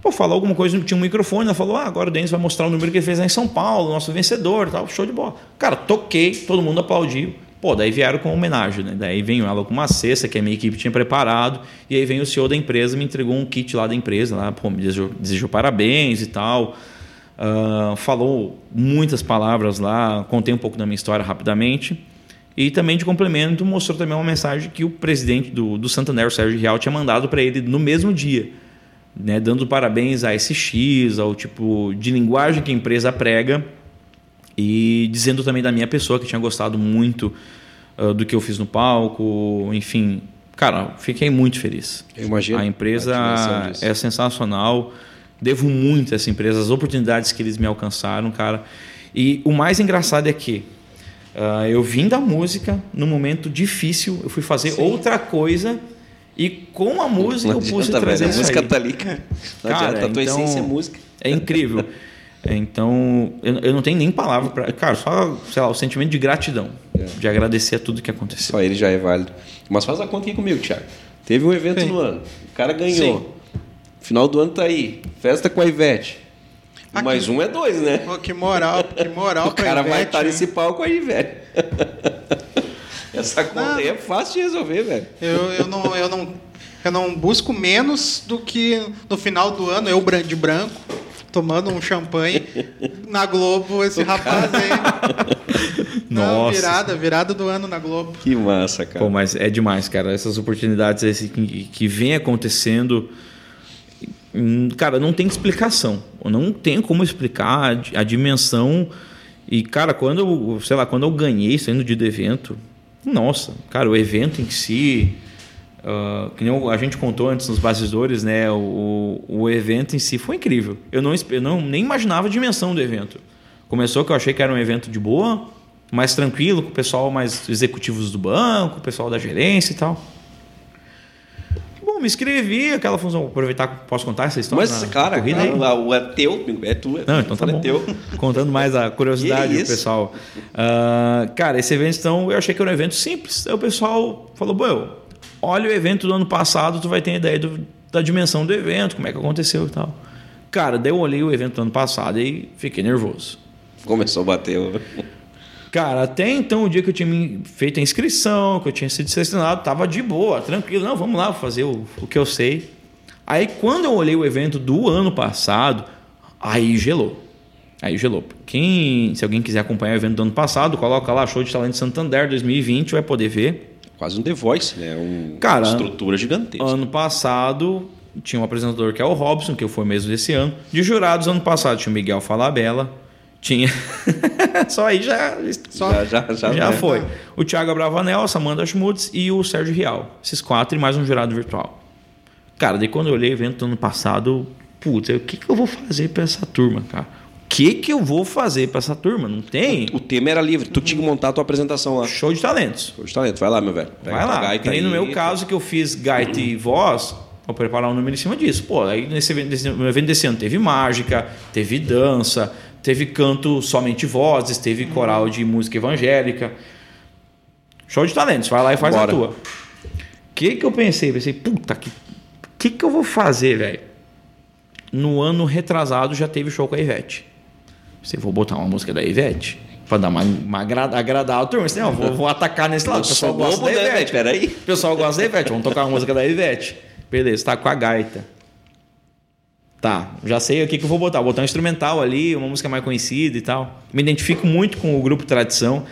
pô, falou alguma coisa, tinha um microfone, ela falou: "Ah, agora o Denis vai mostrar o número que ele fez lá em São Paulo, nosso vencedor", tal, show de bola. Cara, toquei, todo mundo aplaudiu. Pô, daí vieram com homenagem, né? Daí veio ela com uma cesta que a minha equipe tinha preparado, e aí vem o CEO da empresa, me entregou um kit lá da empresa, lá, pô, me desejou, desejou parabéns e tal. Ah, falou muitas palavras lá, contei um pouco da minha história rapidamente. E também de complemento mostrou também uma mensagem que o presidente do, do Santander, Sérgio Real, tinha mandado para ele no mesmo dia, né, dando parabéns a SX, ao tipo de linguagem que a empresa prega e dizendo também da minha pessoa que tinha gostado muito ah, do que eu fiz no palco, enfim, cara, fiquei muito feliz. Eu imagino. A empresa A é sensacional. Devo muito a essa empresa, as oportunidades que eles me alcançaram, cara. E o mais engraçado é que ah, eu vim da música num momento difícil, eu fui fazer outra coisa e com a música Não eu pude adianta, trazer velho. A isso música aí. tá ali, cara. Não Cara, adianta, a tua então- essência é música. É incrível. Então, eu, eu não tenho nem palavra para. Cara, só, sei lá, o sentimento de gratidão. De agradecer a tudo que aconteceu. Só ele já é válido. Mas faz a conta aqui comigo, Thiago. Teve um evento Sim. no ano. O cara ganhou. Final do ano tá aí. Festa com a Ivete. Aqui. Mais um é dois, né? Pô, que moral, que moral O cara pra vai Ivete, estar hein? nesse palco aí, velho. Essa conta Não. aí é fácil de resolver, velho. Eu, eu, não, eu, não, eu não busco menos do que no final do ano, eu de branco, tomando um champanhe na Globo, esse rapaz aí. Não, Nossa. virada, virada do ano na Globo. Que massa, cara. Pô, mas é demais, cara. Essas oportunidades esse, que, que vem acontecendo. hum, Cara, não tem explicação. Não tenho como explicar a, a dimensão. E, cara, quando eu, sei lá, quando eu ganhei saindo de do evento, nossa, cara, o evento em si. Ah, que nem a gente contou antes nos bastidores, né? O, o evento em si foi incrível. Eu não, eu não nem imaginava a dimensão do evento. Começou que eu achei que era um evento de boa, mais tranquilo, com o pessoal mais executivos do banco, o pessoal da gerência e tal. Bom, me inscrevi, aquela função. Aproveitar que posso contar essa história. Mas, cara, corrida cara, o é teu, é tu. É Não, então tá é bom. teu. Contando mais a curiosidade do pessoal. Ah, cara, esse evento, então, eu achei que era um evento simples. Aí o pessoal falou, bom, olha o evento do ano passado, tu vai ter ideia do- da dimensão do evento, como é que aconteceu e tal. Cara, daí eu olhei o evento do ano passado e fiquei nervoso. Começou a bater. Cara, até então, o dia que eu tinha feito a inscrição, que eu tinha sido selecionado, tava de boa, tranquilo. Não, vamos lá, fazer o, o que eu sei. Aí, quando eu olhei o evento do ano passado, aí gelou. Aí gelou. Quem, se alguém quiser acompanhar o evento do ano passado, coloca lá Show de Talento Santander 2020, vai poder ver. Quase um The Voice, né? Um, Cara, uma estrutura gigantesca. Ano passado tinha um apresentador que é o Robson, que foi mesmo desse ano. De jurados, ano passado tinha o Miguel Falabella. Tinha. Só aí já. Só- Já, já, já, Já né? foi. O Thiago Bravanel, a Samanda Schmutz e o Sérgio Rial. Esses quatro e mais um jurado virtual. Cara, daí quando eu olhei o evento do ano passado, putz, o que, que eu vou fazer pra essa turma, cara? O que, que eu vou fazer pra essa turma? Não tem? O tema era livre. Tu tinha que montar a tua apresentação lá. Show de talentos. Show de talento. Vai lá, meu velho. Vai lá. gaita nem no aí. meu caso, que eu fiz gaita e voz, vou preparar um número em cima disso. Pô, aí nesse evento, desse, no evento desse ano teve mágica, teve dança, teve canto somente vozes, teve coral de música evangélica. Show de talentos, vai lá e faz Bora. a tua. O que que eu pensei? Pensei, puta, que que, que eu vou fazer, velho? No ano retrasado já teve show com a Ivete. Você vou botar uma música da Ivete pra dar uma, uma agrada- agradar a turma. Assim, não, vou, vou atacar nesse lado. O pessoal gosta da né, Ivete. velho? Peraí. O pessoal gosta da Ivete, vamos tocar uma música da Ivete. Beleza, tá com a gaita. Tá, já sei o que, que eu vou botar. Vou botar um instrumental ali, uma música mais conhecida e tal. Me identifico muito com o grupo Tradição,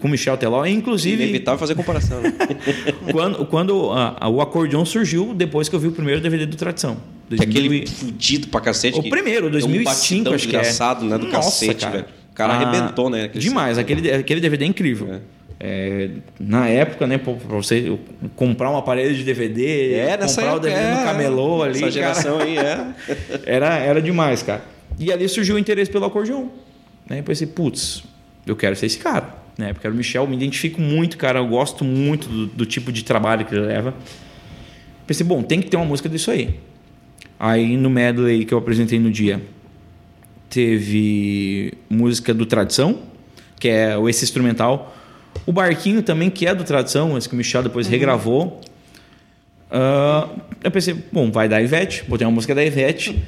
com o Michel Teló. Inclusive, Inevitável fazer comparação. né? quando, quando a- a- o acordeon surgiu depois que eu vi o primeiro DVD do Tradição. Que é aquele 2000 fudido pra cacete. O primeiro, tem 2005, um batidão acho que é. desgraçado, né? Do Nossa, cacete, cara. velho. O cara Ah, arrebentou, né? aquele- Demais, aquele, aquele DVD é incrível. É, na época, né, pra você comprar um aparelho de DVD, É, comprar o DVD é, no camelô ali, Essa cara, geração aí, é. era, era demais, cara. E ali surgiu o interesse pelo acordeon. Né? Eu pensei, putz, eu quero ser esse cara. Né? Porque era o Michel, me identifico muito, cara. Eu gosto muito do, do tipo de trabalho que ele leva. Pensei, bom, tem que ter uma música disso aí. Aí no medley que eu apresentei no dia, teve música do Tradição, que é esse instrumental. O Barquinho também, que é do Tradição, mas que o Michel depois uhum. regravou. Uh, eu pensei, bom, vai dar Ivete, botei uma música da Ivete.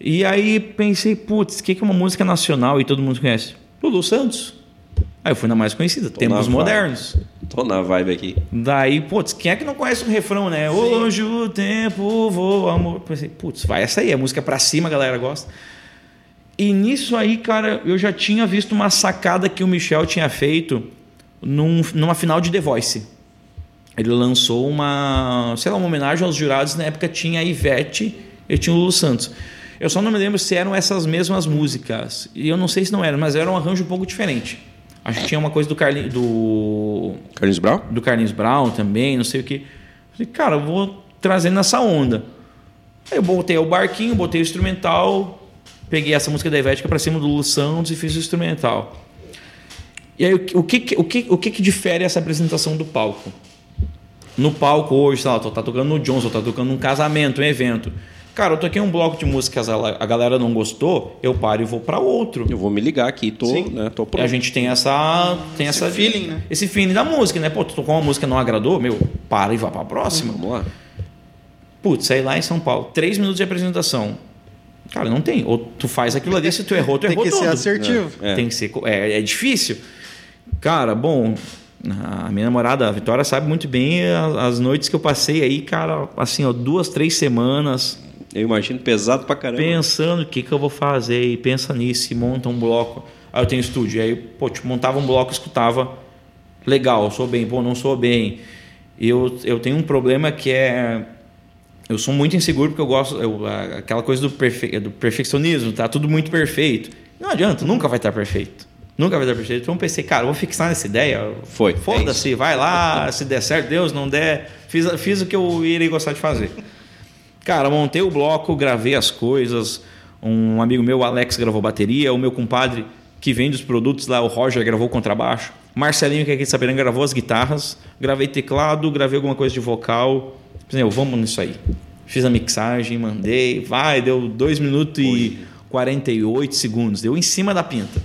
E aí pensei, putz, o que, que é uma música nacional e todo mundo conhece? Lulu Santos. Aí eu fui na mais conhecida, Tô Tempos Modernos. Tô na vibe aqui. Daí, putz, quem é que não conhece o refrão, né? Sim. Hoje o tempo voa, amor. Pensei, putz, vai essa aí, a música pra cima, a galera gosta. E nisso aí, cara, eu já tinha visto uma sacada que o Michel tinha feito num, numa final de The Voice. Ele lançou uma, sei lá, uma homenagem aos jurados. Na época tinha a Ivete e tinha o Lulu Santos. Eu só não me lembro se eram essas mesmas músicas. E eu não sei se não eram, mas era um arranjo um pouco diferente. Acho que tinha uma coisa do Carlinhos. Do. Carlinhos Brown? Do Carlinhos Brown também, não sei o que. Falei, cara, eu vou trazendo essa onda. Aí eu botei o barquinho, botei o instrumental, peguei essa música da Ivete para cima do Lulu Santos e fiz o instrumental. E aí, o que, o que, o que, que difere essa apresentação do palco? No palco hoje, sei lá, tô, tá tocando no Johnson, tá tocando num casamento, um evento. Cara, eu toquei um bloco de músicas, a galera não gostou, eu paro e vou para outro. Eu vou me ligar aqui, tô, Sim. né, tô pronto. A gente tem essa tem esse essa feeling, né? Esse feeling da música, né? Pô, tu tocou uma música não agradou, meu, para e vá para a próxima. Vamos lá. Putz, saí lá em São Paulo, três minutos de apresentação. Cara, não tem. Ou tu faz aquilo ali, se tu errou, tu errou tudo. Tem que ser assertivo. É. Tem que ser. É, é difícil. Cara, bom, a minha namorada, a Vitória, sabe muito bem as noites que eu passei aí, cara, assim, ó, duas, três semanas eu imagino pesado pra caramba. Pensando o que, que eu vou fazer, e pensa nisso, e monta um bloco. Aí eu tenho estúdio, aí, pô, tipo, montava um bloco, escutava, legal, sou bem, pô, não sou bem. Eu, eu tenho um problema que é. Eu sou muito inseguro porque eu gosto. Eu, aquela coisa do, perfe, do perfeccionismo, tá tudo muito perfeito. Não adianta, nunca vai estar perfeito. Nunca vai estar perfeito. Então eu pensei, cara, eu vou fixar nessa ideia. Foi. Foda-se, é vai lá, se der certo, Deus, não der. Fiz, fiz o que eu iria gostar de fazer. Cara, montei o bloco, gravei as coisas. Um amigo meu, Alex, gravou bateria. O meu compadre, que vende os produtos lá, o Roger, gravou contrabaixo. Marcelinho, que é aqui de Sapiranga, gravou as guitarras. Gravei teclado, gravei alguma coisa de vocal. Pensei, vamos nisso aí. Fiz a mixagem, mandei. Vai, deu 2 minutos e 48 segundos. Deu em cima da pinta.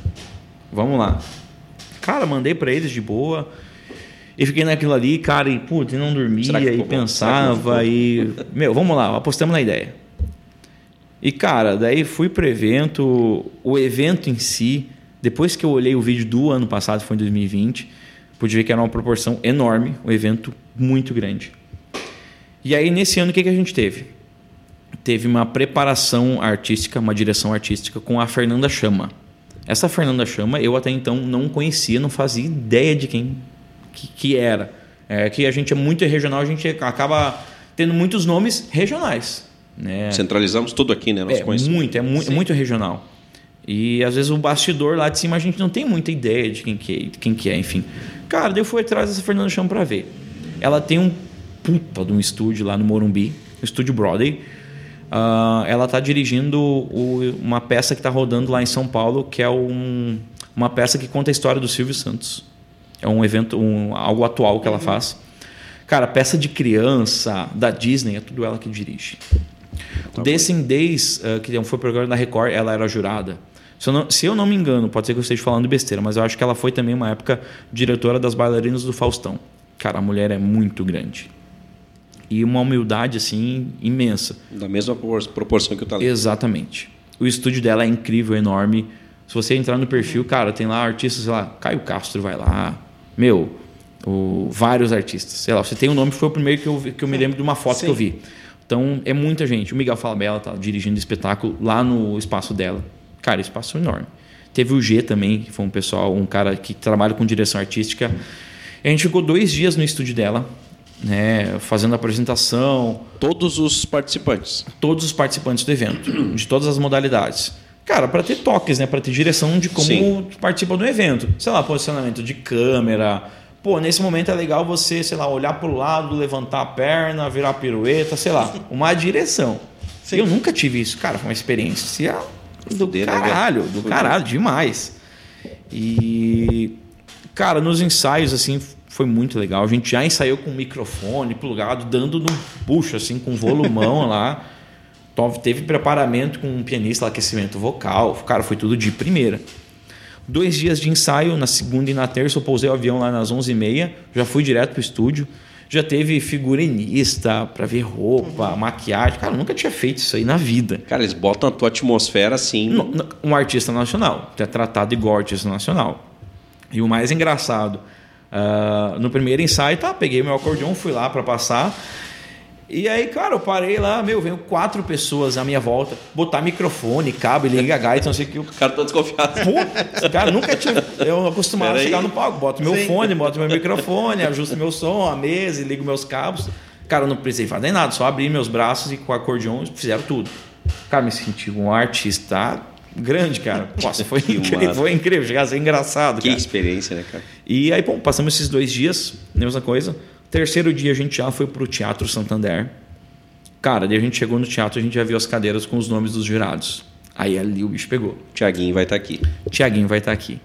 Vamos lá. Cara, mandei para eles de boa. E fiquei naquilo ali, cara, e putz, não dormia e pensava e. Meu, vamos lá, apostamos na ideia. E, cara, daí fui pro evento, o evento em si, depois que eu olhei o vídeo do ano passado, foi em 2020, pude ver que era uma proporção enorme, um evento muito grande. E aí, nesse ano, o que, que a gente teve? Teve uma preparação artística, uma direção artística com a Fernanda Chama. Essa Fernanda Chama eu até então não conhecia, não fazia ideia de quem que, que era. É, que a gente é muito regional, a gente acaba tendo muitos nomes regionais. Né? Centralizamos tudo aqui, né? Nós é muito, é muito, muito regional. E às vezes o bastidor lá de cima a gente não tem muita ideia de quem que é, quem que é enfim. Cara, daí eu fui atrás dessa Fernanda Chão para ver. Ela tem um puta de um estúdio lá no Morumbi, o estúdio Broadway. Uh, ela está dirigindo o, uma peça que está rodando lá em São Paulo, que é um, uma peça que conta a história do Silvio Santos. É um evento, um, algo atual que ela uhum. faz. Cara, peça de criança da Disney, é tudo ela que dirige. Tá o Dancing Days, uh, que foi o programa da Record, ela era jurada. Se eu, não, se eu, não, me engano, pode ser que eu esteja falando besteira, mas eu acho que ela foi também uma época diretora das bailarinas do Faustão. Cara, a mulher é muito grande. E uma humildade, assim, imensa. Da mesma proporção que o talento. Exatamente. O estúdio dela é incrível, enorme. Se você entrar no perfil, cara, tem lá artistas, sei lá, Caio Castro vai lá, meu, o, vários artistas. Sei lá, você tem um nome que foi o primeiro que eu, que eu me lembro de uma foto Sim. que eu vi. Então é muita gente. O Miguel Falabella tá dirigindo espetáculo lá no espaço dela. Cara, espaço enorme. Teve o G também, que foi um pessoal, um cara que trabalha com direção artística. A gente ficou dois dias no estúdio dela, né, fazendo a apresentação. Todos os participantes. Todos os participantes do evento, de todas as modalidades. Cara, para ter toques, né? Para ter direção de como Sim. participa do evento. Sei lá, posicionamento de câmera. Pô, nesse momento é legal você, sei lá, olhar para o lado, levantar a perna, virar a pirueta, sei lá, uma direção. Sim. Eu nunca tive isso, cara, foi uma experiência do Fudeira, caralho, do caralho, demais. E Cara, nos ensaios, assim, foi muito legal. A gente já ensaiou com o microfone plugado, dando no bucho, assim, com volumão lá. Então, teve preparamento com um pianista, aquecimento vocal. Cara, foi tudo de primeira. Dois dias de ensaio, na segunda e na terça, eu pousei o avião lá nas 11h30, já fui direto pro estúdio. Já teve figurinista para ver roupa, maquiagem. Cara, nunca tinha feito isso aí na vida. Cara, eles botam a tua atmosfera assim. No- Um artista nacional, é tratado igual artista nacional. E o mais engraçado, ah, no primeiro ensaio, tá, peguei meu acordeão, fui lá para passar. E aí, cara, eu parei lá, meu, veio quatro pessoas à minha volta, botar microfone, cabo, liga a gaita, não sei o que. O cara tá desconfiado. Putz, cara, nunca tinha. Eu acostumado a Peraí. chegar no palco, boto meu fone, boto meu microfone, ajusto meu som, a mesa ligo meus cabos. Cara, eu não precisei fazer nada, só abri meus braços e com o acordeão fizeram tudo. Cara, me senti um artista grande, cara. Nossa, foi incrível, foi incrível, chegar a ser engraçado, Que cara. experiência, né, cara? E aí, bom, passamos esses dois dias, mesma coisa. Terceiro dia a gente já foi pro Teatro Santander. Cara, daí a gente chegou no teatro, a gente já viu as cadeiras com os nomes dos jurados. Aí ali o bicho pegou. Tiaguinho vai estar aqui. Tiaguinho vai estar aqui.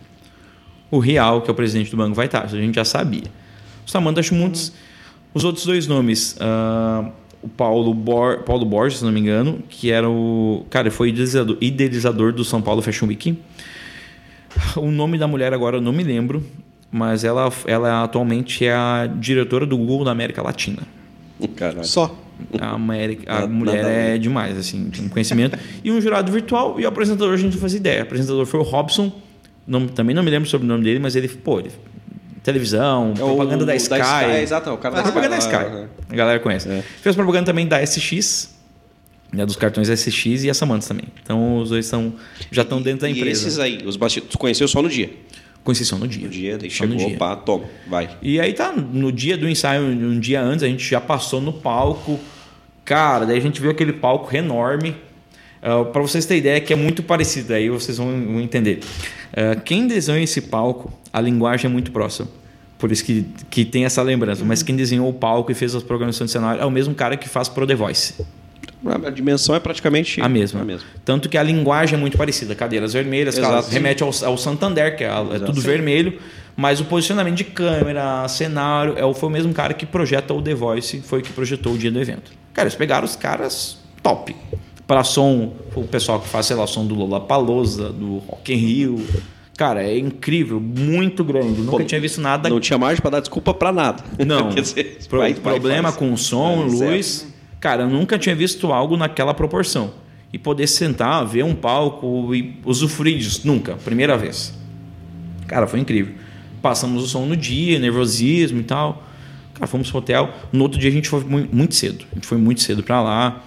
O Real, que é o presidente do banco, vai estar. Isso a gente já sabia. O Samantha Schmutz. Os outros dois nomes. ah, o Paulo, Bor Paulo Borges, se não me engano, que era o. Cara, ele foi idealizador, idealizador do São Paulo Fashion Week. O nome da mulher agora eu não me lembro, mas ela, ela atualmente é a diretora do Google da América Latina. Caralho. Só. A, América, a Nada- mulher nada é demais, assim, tem conhecimento. e um jurado virtual e o apresentador a gente não fazia ideia. O apresentador foi o Robson, não- também não me lembro sobre o nome dele, mas ele, pô, ele, televisão, É o- propaganda da Sky. exato, é o cara da propaganda da Sky. Sky. Aham. A galera conhece. É. Fez propaganda também da SX, né, dos cartões SX e a Samantha também. Então os dois são, já estão dentro da E empresa. esses aí, os bastidores, tu conheceu só no dia? Conheci só no dia. No dia, daí Só no chegou, dia. pá, toma, vai. E aí tá, no dia do ensaio, um dia antes, a gente já passou no palco. Cara, daí a gente viu aquele palco enorme. Uh, para vocês terem ideia, que é muito parecido, aí vocês vão, entender. Uh, quem desenhou esse palco, a linguagem é muito próxima. Por isso que, que tem essa lembrança. Mas quem desenhou o palco e fez as programações de cenário é o mesmo cara que faz Pro The Voice. A dimensão é praticamente A mesma. A mesma. Tanto que a linguagem é muito parecida. Cadeiras vermelhas, Exato. remete ao, ao Santander, que é, é tudo vermelho. Mas o posicionamento de câmera, cenário, é, o- foi o mesmo cara que projeta o The Voice, foi o que projetou o dia do evento. Cara, eles pegaram os caras top. Para som, o pessoal que faz, sei lá, som do Lollapalooza, do Rock in Rio. Cara, é incrível, muito grande. Nunca Pô, tinha visto nada Não tinha margem pra dar desculpa pra nada. não. Quer dizer, Pro- vai- vai, problema faz. com som, É, luz. Cara, eu nunca tinha visto algo naquela proporção. E poder sentar, ver um palco e usufruir disso. Nunca. Primeira vez. Cara, foi incrível. Passamos o som no dia, nervosismo e tal. Cara, fomos pro hotel. No outro dia a gente foi mu- muito cedo. A gente foi muito cedo pra lá.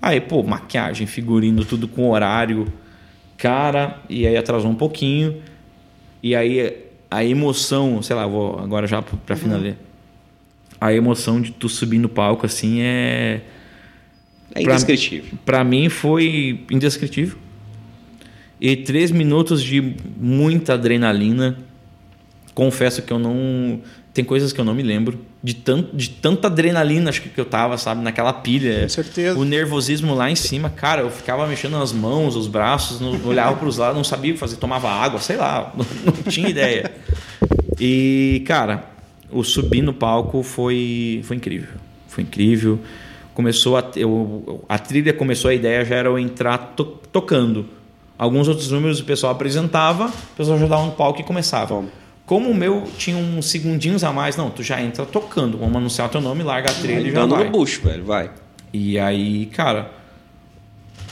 Aí, pô, maquiagem, figurino, tudo com horário. Cara, e aí atrasou um pouquinho. E aí a emoção, sei lá, vou agora já pra finalizar. A emoção de tu subir no palco assim é É indescritível. Pra mim foi indescritível. E três minutos de muita adrenalina. Confesso que eu não. Tem coisas que eu não me lembro. De, tanto, de tanta adrenalina acho que, que eu tava, sabe? Naquela pilha. Com certeza. O nervosismo lá em cima, cara, eu ficava mexendo nas mãos, os braços, não, olhava pros lados, não sabia o que fazer, tomava água, sei lá, não, não tinha ideia. E, cara, o subir no palco foi, foi incrível. Foi incrível. Começou a, eu, a trilha começou, a ideia já era eu entrar to- tocando. Alguns outros números o pessoal apresentava, o pessoal já dava no palco e começava. Toma. Como o meu tinha uns segundinhos a mais, não, tu já entra tocando, vamos anunciar teu nome, larga a trilha e já vai. no bucho, velho, vai. E aí, cara,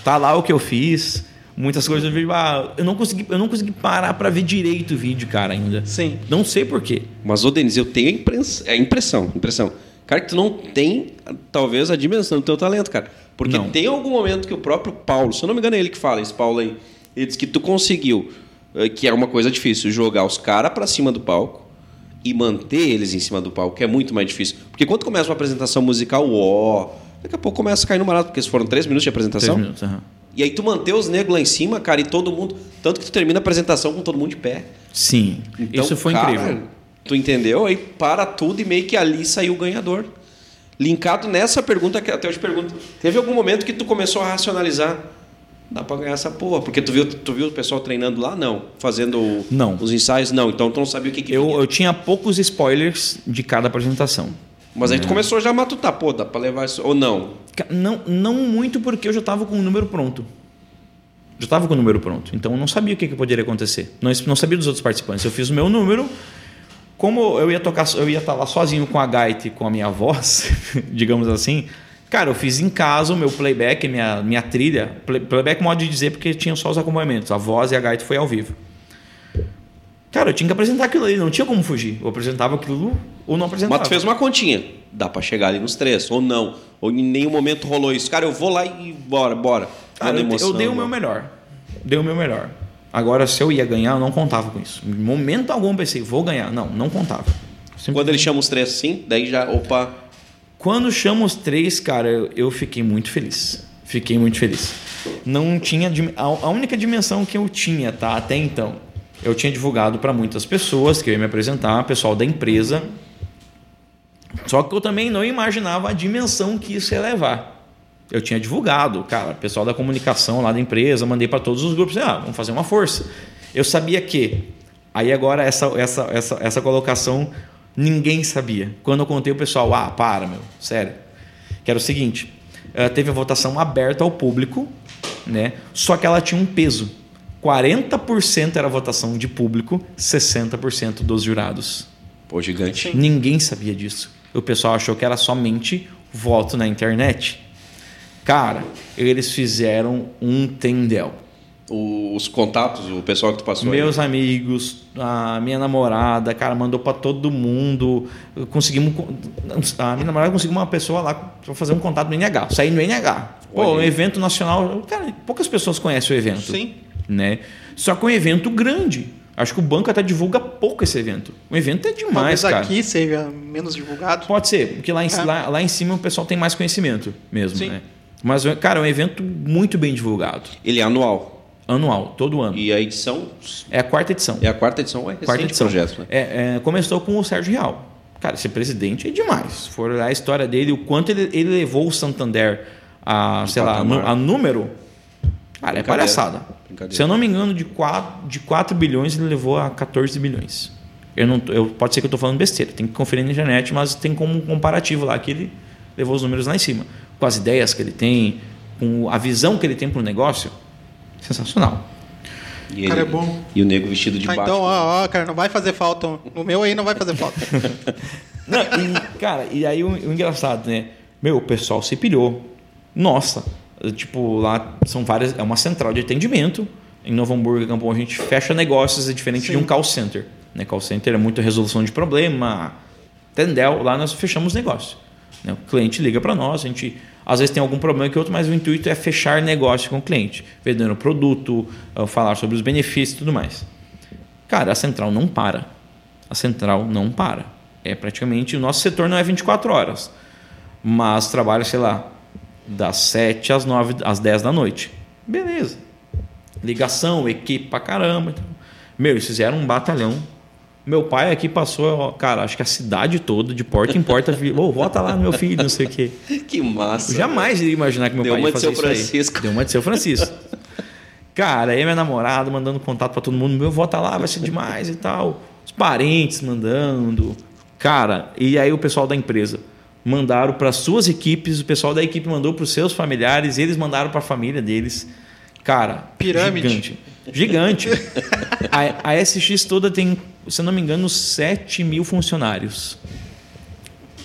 tá lá o que eu fiz. Muitas coisas eu vi, ah, eu não consegui, eu não consegui parar pra ver direito o vídeo, cara, ainda. Sim. Não sei por quê. Mas, ô Denis, eu tenho a impress- a impressão, impressão. Cara, que tu não tem, talvez, a dimensão do teu talento, cara. Porque Não. tem algum momento que o próprio Paulo, se eu não me engano é ele que fala, esse Paulo aí, ele diz que tu conseguiu, eh, que é uma coisa difícil, jogar os caras pra cima do palco e manter eles em cima do palco, que é muito mais difícil. Porque quando começa uma apresentação musical, ó, daqui a pouco começa a cair no barato, porque se foram três minutos de Três apresentação. minutos, aham. E aí tu manter os negros lá em cima, cara, e todo mundo. Tanto que tu termina a apresentação com todo mundo de pé. Sim, Então, isso foi cara, incrível. Tu entendeu? Aí para tudo e meio que ali saiu o ganhador. Linkado nessa pergunta que até eu te pergunto, teve algum momento que tu começou a racionalizar? Dá pra ganhar essa porra. Porque tu viu, tu viu o pessoal treinando lá? Não. Fazendo Não. os ensaios? Não. Então tu não sabia o que, que Eu, vinha. eu tinha poucos spoilers de cada apresentação. Mas aí tu começou já a matutar. Pô, dá pra levar isso. Ou não? Não, não muito porque eu já estava com o número pronto. Já estava com o número pronto. Então eu não sabia o que, que poderia acontecer. Não, não sabia dos outros participantes. Eu fiz o meu número. Como eu ia tocar, eu ia estar lá sozinho com a gaita e com a minha voz, digamos assim. Cara, eu fiz em casa o meu playback, minha, minha trilha. Play- playback modo de dizer porque tinha só os acompanhamentos. A voz e a gaita foi ao vivo. Cara, eu tinha que apresentar aquilo ali, não tinha como fugir. Eu apresentava aquilo ou não apresentava. Mas tu fez uma continha. Dá pra chegar ali nos três. Ou não. Ou em nenhum momento rolou isso. Cara, eu vou lá e bora, bora. Cara, eu, emoção, eu dei o meu né? melhor. Dei o meu melhor. Agora, se eu ia ganhar, eu não contava com isso. Em momento algum eu pensei, vou ganhar. Não, não contava. Sempre- Quando ele chama os três assim, daí já, opa, Quando chama os três, cara, eu, fiquei muito feliz. Fiquei muito feliz. Não tinha. a única dimensão que eu tinha, tá? Até então. Eu tinha divulgado para muitas pessoas que eu ia me apresentar, pessoal da empresa. Só que eu também não imaginava a dimensão que isso ia levar. Eu tinha divulgado, cara, pessoal da comunicação lá da empresa, mandei para todos os grupos, ah, vamos fazer uma força. Eu sabia que. Aí agora essa, essa, essa, essa colocação ninguém sabia. Quando eu contei o pessoal, ah, para, meu, sério. Que era o seguinte, eh, teve a votação aberta ao público, né? Só que ela tinha um peso. 40% era votação de público, 60% dos jurados. pô, gigante. Ninguém sabia disso. O pessoal achou que era somente voto na internet. Cara, eles fizeram um tendel. Os contatos, o pessoal que tu passou aí. Meus amigos, a minha namorada, cara, mandou pra todo mundo. Conseguimos. A minha namorada conseguiu uma pessoa lá pra fazer um contato no NH. Sair no NH. Pô, Olha um aí. evento nacional. Cara, poucas pessoas conhecem o evento. Sim. Né? Só que é um evento grande. Acho que o banco até divulga pouco esse evento. O evento é demais, Talvez cara. aqui seja menos divulgado. Pode ser, porque lá em, É. lá, lá em cima o pessoal tem mais conhecimento mesmo, Sim. né? Mas, cara, é um evento muito bem divulgado. Ele é anual. Anual, todo ano. E a edição É a quarta edição. é a quarta edição, é quarta edição. projeto, né? É, é, começou com o Sérgio Real. Cara, esse presidente é demais. Se for olhar a história dele, o quanto ele, ele levou o Santander a, sei lá, a número, cara, é palhaçada. Brincadeira. Se eu não me engano, de 4, de 4 bilhões ele levou a 14 bilhões. Eu não, eu, pode ser que eu estou falando besteira, tem que conferir na internet, mas tem como um comparativo lá que ele levou os números lá em cima. Com as ideias que ele tem, com a visão que ele tem para o negócio, sensacional. E Cara, ele- é bom. E o nego vestido de Ah, Batman. então, ó, ó, cara, não vai fazer falta. No meu aí não vai fazer falta. Não, e, cara, e aí o, o engraçado, né? Meu, o pessoal se pilhou. Nossa, tipo, lá são várias. É uma central de atendimento. Em Novo Hamburgo, Campo, a gente fecha negócios, é diferente de Sim. um call center. Né? Call center é muita resolução de problema. Tendel, lá nós fechamos negócio. Né? O cliente liga para nós, a gente às vezes tem algum problema que outro, mas o intuito é fechar negócio com o cliente, vendendo produto, ah, falar sobre os benefícios e tudo mais. Cara, a central não para. A central não para. É praticamente o nosso setor não é 24 horas, mas trabalha, sei lá, das 7 às 9, às 10 da noite. Beleza. Ligação, equipe pra caramba. então. Meu, eles fizeram um batalhão. Meu pai aqui passou, ó, cara, acho que a cidade toda, de porta em porta, viu, ô, volta lá, meu filho, não sei o quê. Que massa. Eu jamais iria imaginar que meu Deu pai uma ia de fazer seu isso aí. Francisco. Deu uma de seu Francisco. Cara, aí minha namorada mandando contato pra todo mundo, meu, volta lá, vai ser demais e tal. Os parentes mandando. Cara, e aí o pessoal da empresa mandaram para suas equipes, o pessoal da equipe mandou para os seus familiares, eles mandaram para a família deles. Cara, Pirâmide. gigante. Gigante. a, a SX toda tem, se eu não me engano, 7 mil funcionários.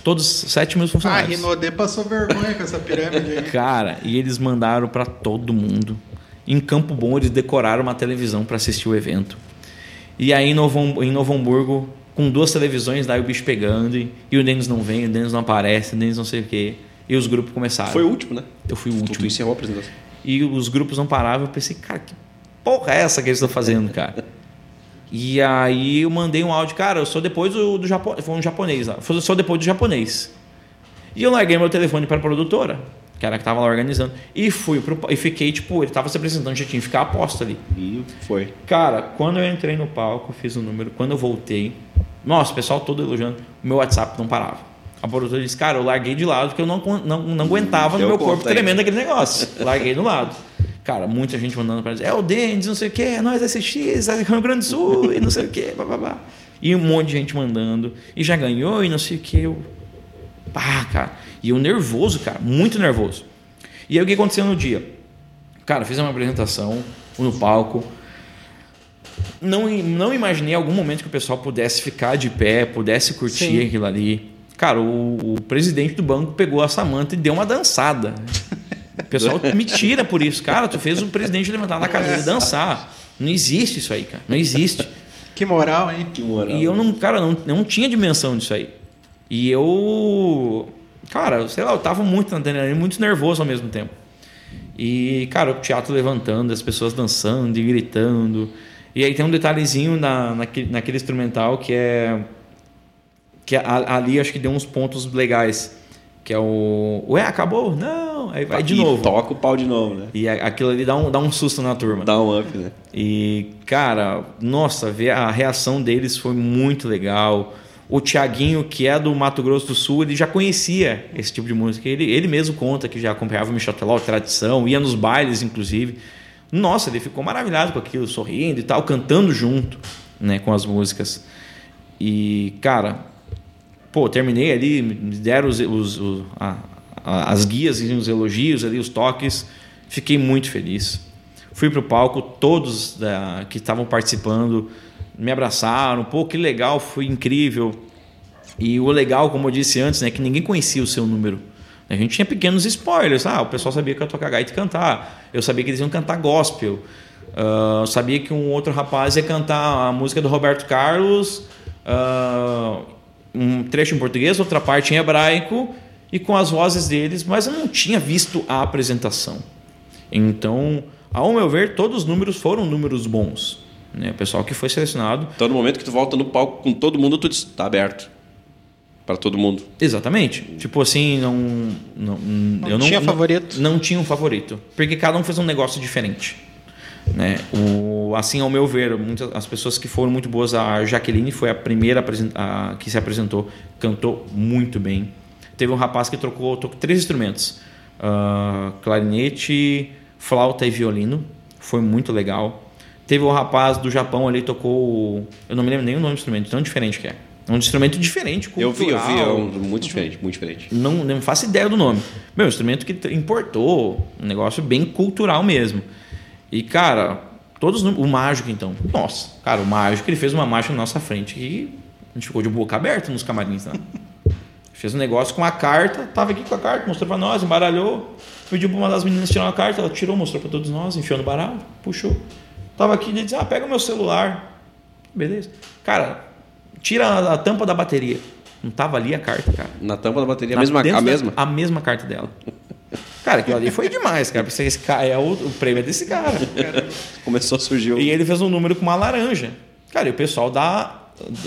Todos 7 mil Ah, funcionários. Rinodê passou vergonha com essa pirâmide aí. Cara, e eles mandaram para todo mundo. Em Campo Bom, eles decoraram uma televisão para assistir o evento. E aí em Novo, em Novo Hamburgo, com duas televisões, daí o bicho pegando, e, e o Denis não vem, o Denis não aparece, o Denis não sei o quê. E os grupos começaram. Foi o último, né? Eu fui o Tu, tu último. encerrou a apresentação. E os grupos não paravam. Eu pensei, cara, que porra é essa que eles estão fazendo, cara? E aí eu mandei um áudio, cara, eu sou depois do, do japonês. Foi um japonês lá. Eu sou depois do japonês. E eu larguei meu telefone para a produtora, que era a que tava lá organizando. E fui pro, e fiquei, tipo, ele tava se apresentando, já tinha que ficar aposto ali. E foi. Cara, quando eu entrei no palco, fiz o número, quando eu voltei, nossa, o pessoal todo elogiando, o meu WhatsApp não parava. A produtora disse, cara, eu larguei de lado porque eu não, não, não aguentava no meu corpo tremendo aquele negócio. Larguei do lado. Cara, muita gente mandando para dizer, é o Dendes, não sei o quê, é nós SX, é Rio Grande do Sul, e não sei o quê, blá, blá, blá. E um monte de gente mandando, e já ganhou, e não sei o quê. Eu, pá, cara. E eu nervoso, cara, muito nervoso. E aí o que aconteceu no dia? Cara, fiz uma apresentação no palco. Não, não imaginei algum momento que o pessoal pudesse ficar de pé, pudesse curtir Sim. aquilo ali. Cara, o, o presidente do banco pegou a Samanta e deu uma dançada. O pessoal me tira por isso. Cara, tu fez o presidente levantar na cadeira e dançar. Não existe isso aí, cara. Não existe. Que moral, hein? Que moral. E eu não, cara, não, não tinha dimensão disso aí. E eu, cara, sei lá, eu tava muito na muito nervoso ao mesmo tempo. E, cara, o teatro levantando, as pessoas dançando e gritando. E aí tem um detalhezinho na, naquele, naquele instrumental que é. Que ali acho que deu uns pontos legais. Que é o. Ué, acabou? Não! Aí vai de E novo. toca o pau de novo, né? E aquilo ali dá um, dá um susto na turma. Dá um up, né? E, cara, nossa, ver a reação deles foi muito legal. O Tiaguinho, que é do Mato Grosso do Sul, ele já conhecia esse tipo de música. Ele, ele mesmo conta que já acompanhava o Michel Teló, tradição, ia nos bailes, inclusive. Nossa, ele ficou maravilhado com aquilo, sorrindo e tal, cantando junto né, com as músicas. E, cara, pô, terminei ali, me deram os, os- o- a- a- as guias e os elogios ali, os toques. Fiquei muito feliz. Fui pro palco, todos da- que estavam participando me abraçaram. Pô, que legal, foi incrível. E o legal, como eu disse antes, né, que ninguém conhecia o seu número. A gente tinha pequenos spoilers. Ah, o pessoal sabia que eu ia tocar gaita e cantar. Eu sabia que eles iam cantar gospel. Eu sabia que um outro rapaz ia cantar a música do Roberto Carlos, ah, um trecho em português, outra parte em hebraico e com as vozes deles, mas eu não tinha visto a apresentação. Então, ao meu ver, todos os números foram números bons. Né? O pessoal que foi selecionado Todo momento que tu volta no palco com todo mundo, tu diz, tá aberto. Pra todo mundo. Exatamente. Tipo assim, não. Não, eu não tinha favorito? Não, tinha um favorito. Porque cada um fez um negócio diferente. Né? O, assim, ao meu ver, muitas, as pessoas que foram muito boas, a Jaqueline foi a primeira a- que se apresentou, cantou muito bem. Teve um rapaz que trocou, tocou três instrumentos: ah, clarinete, flauta e violino. Foi muito legal. Teve um rapaz do Japão ali, tocou. Eu não me lembro nem o nome do instrumento, tão diferente que é. É um instrumento diferente, Eu vi, eu vi, é cultural. um, muito diferente, muito diferente. Não, não faço ideia do nome. Meu, instrumento que importou, um negócio bem cultural mesmo. E, cara, todos. O mágico, então. Nossa, cara, o mágico, ele fez uma mágica na nossa frente e a gente ficou de boca aberta nos camarins, né? Fez um negócio com a carta, tava aqui com a carta, mostrou pra nós, embaralhou, pediu pra uma das meninas tirar uma carta, ela tirou, mostrou pra todos nós, enfiou no baralho, puxou. Tava aqui, ele disse, ah, pega o meu celular. Beleza. Cara, tira a, a tampa da bateria. Não tava ali a carta, cara. Na tampa da bateria, a Na- mesma, a da- mesma? A mesma carta dela. Cara, aquilo ali foi demais, cara. Pensei, esse cara é o, o prêmio é desse cara. Começou a surgir o... E ele fez um número com uma laranja. Cara, e o pessoal da,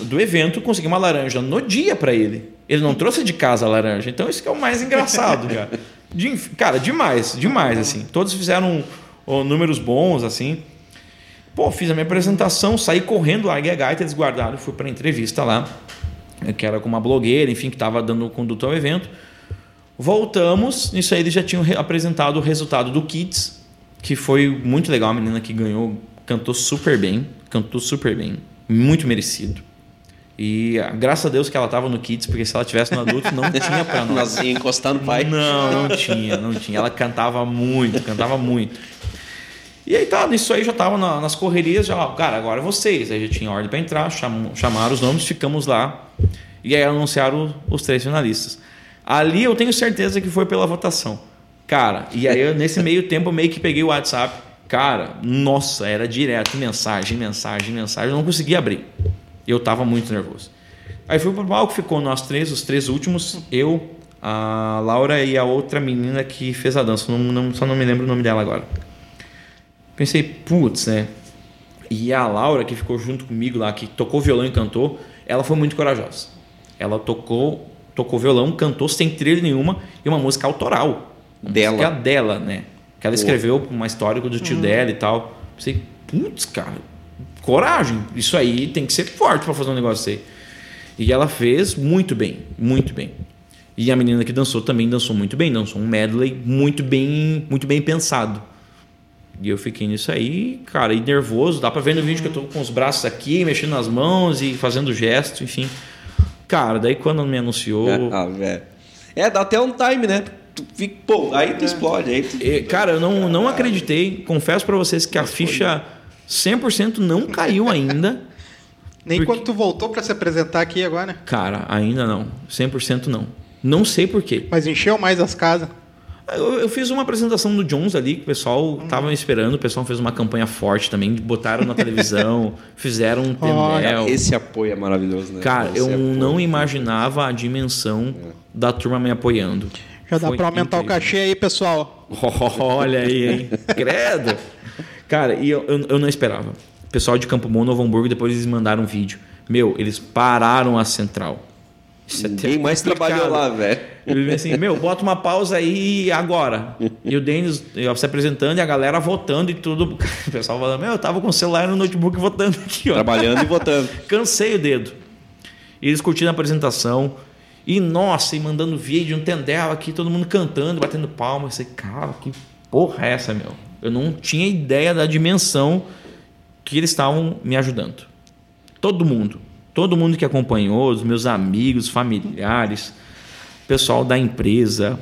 do evento conseguiu uma laranja no dia pra ele. Ele não trouxe de casa a laranja. Então isso que é o mais engraçado, cara. De- cara, demais, demais, assim. Todos fizeram números bons, assim. Pô, fiz a minha apresentação, saí correndo, larguei a gaita desguardado, fui pra entrevista lá, que era com uma blogueira, enfim, que estava dando conduta ao evento. Voltamos, nisso aí eles já tinham re- apresentado o resultado do Kids, que foi muito legal. A menina que ganhou cantou super bem, cantou super bem, muito merecido. E ah, graças a Deus que ela estava no Kids, porque se ela tivesse no adulto não tinha para nós. Nós ia encostar no pai. Não, não tinha, não tinha. Ela cantava muito, cantava muito. E aí tá, nisso aí já tava na- nas correrias, já, cara, agora vocês. Aí já tinha ordem para entrar, cham, chamaram os nomes, ficamos lá. E aí anunciaram os três finalistas. Ali eu tenho certeza que foi pela votação. Cara, e aí eu, nesse meio tempo eu meio que peguei o WhatsApp. Cara, nossa, era direto, mensagem, mensagem, mensagem. Eu não conseguia abrir. Eu tava muito nervoso. Aí fui pro palco, ficou nós três, os três últimos, eu, a Laura e a outra menina que fez a dança. Não, não- só não me lembro o nome dela agora. Pensei, putz, né? E a Laura, que ficou junto comigo lá, que tocou violão e cantou, ela foi muito corajosa. Ela tocou, tocou violão, cantou sem trilha nenhuma e uma música autoral. Uma Dela. música dela, né? Que ela escreveu uma história do tio dela e tal. Pensei, putz, cara, coragem. Isso aí tem que ser forte para fazer um negócio aí. E ela fez muito bem, muito bem. E a menina que dançou também dançou muito bem, dançou um medley muito bem, muito bem pensado. E eu fiquei nisso aí, cara, e nervoso. Dá pra ver no vídeo que eu tô com os braços aqui, mexendo nas mãos e fazendo gesto, enfim. Cara, daí quando me anunciou. Ah, velho. É, dá até um time, né? Tu fica, pô, aí tu explode. Aí tu... E, Cara, eu não, não acreditei. Confesso pra vocês que a ficha 100% não caiu ainda. Nem Porque- quando tu voltou pra se apresentar aqui agora, né? Cara, ainda não. 100% não. Não sei por quê. Mas encheu mais as casas. Eu, eu fiz uma apresentação do Jones ali, que o pessoal tava me esperando. O pessoal fez uma campanha forte também. Botaram na televisão, fizeram um tendel. Esse apoio é maravilhoso, né? Cara, Esse eu apoio. não imaginava a dimensão da turma me apoiando. Já dá Foi pra aumentar o incrível. cachê aí, pessoal. Olha aí, hein? Credo. Cara, e eu, eu, eu não esperava. O pessoal de Campo Bom, Novo Hamburgo, depois eles mandaram um vídeo. Meu, eles pararam a central. Isso é Ninguém mais complicado. trabalhou lá, velho. Ele assim, meu, bota uma pausa aí agora. E o Denis se apresentando e a galera votando e tudo. O pessoal falando, meu, eu tava com o celular no notebook votando aqui, ó. Trabalhando e votando. Cansei o dedo. E eles curtindo a apresentação. E, nossa, e mandando vídeo, um tendel aqui, todo mundo cantando, batendo palma. Eu sei, cara, que porra é essa, meu? Eu não tinha ideia da dimensão que eles estavam me ajudando. Todo mundo. Todo mundo que acompanhou, os meus amigos, familiares, pessoal da empresa.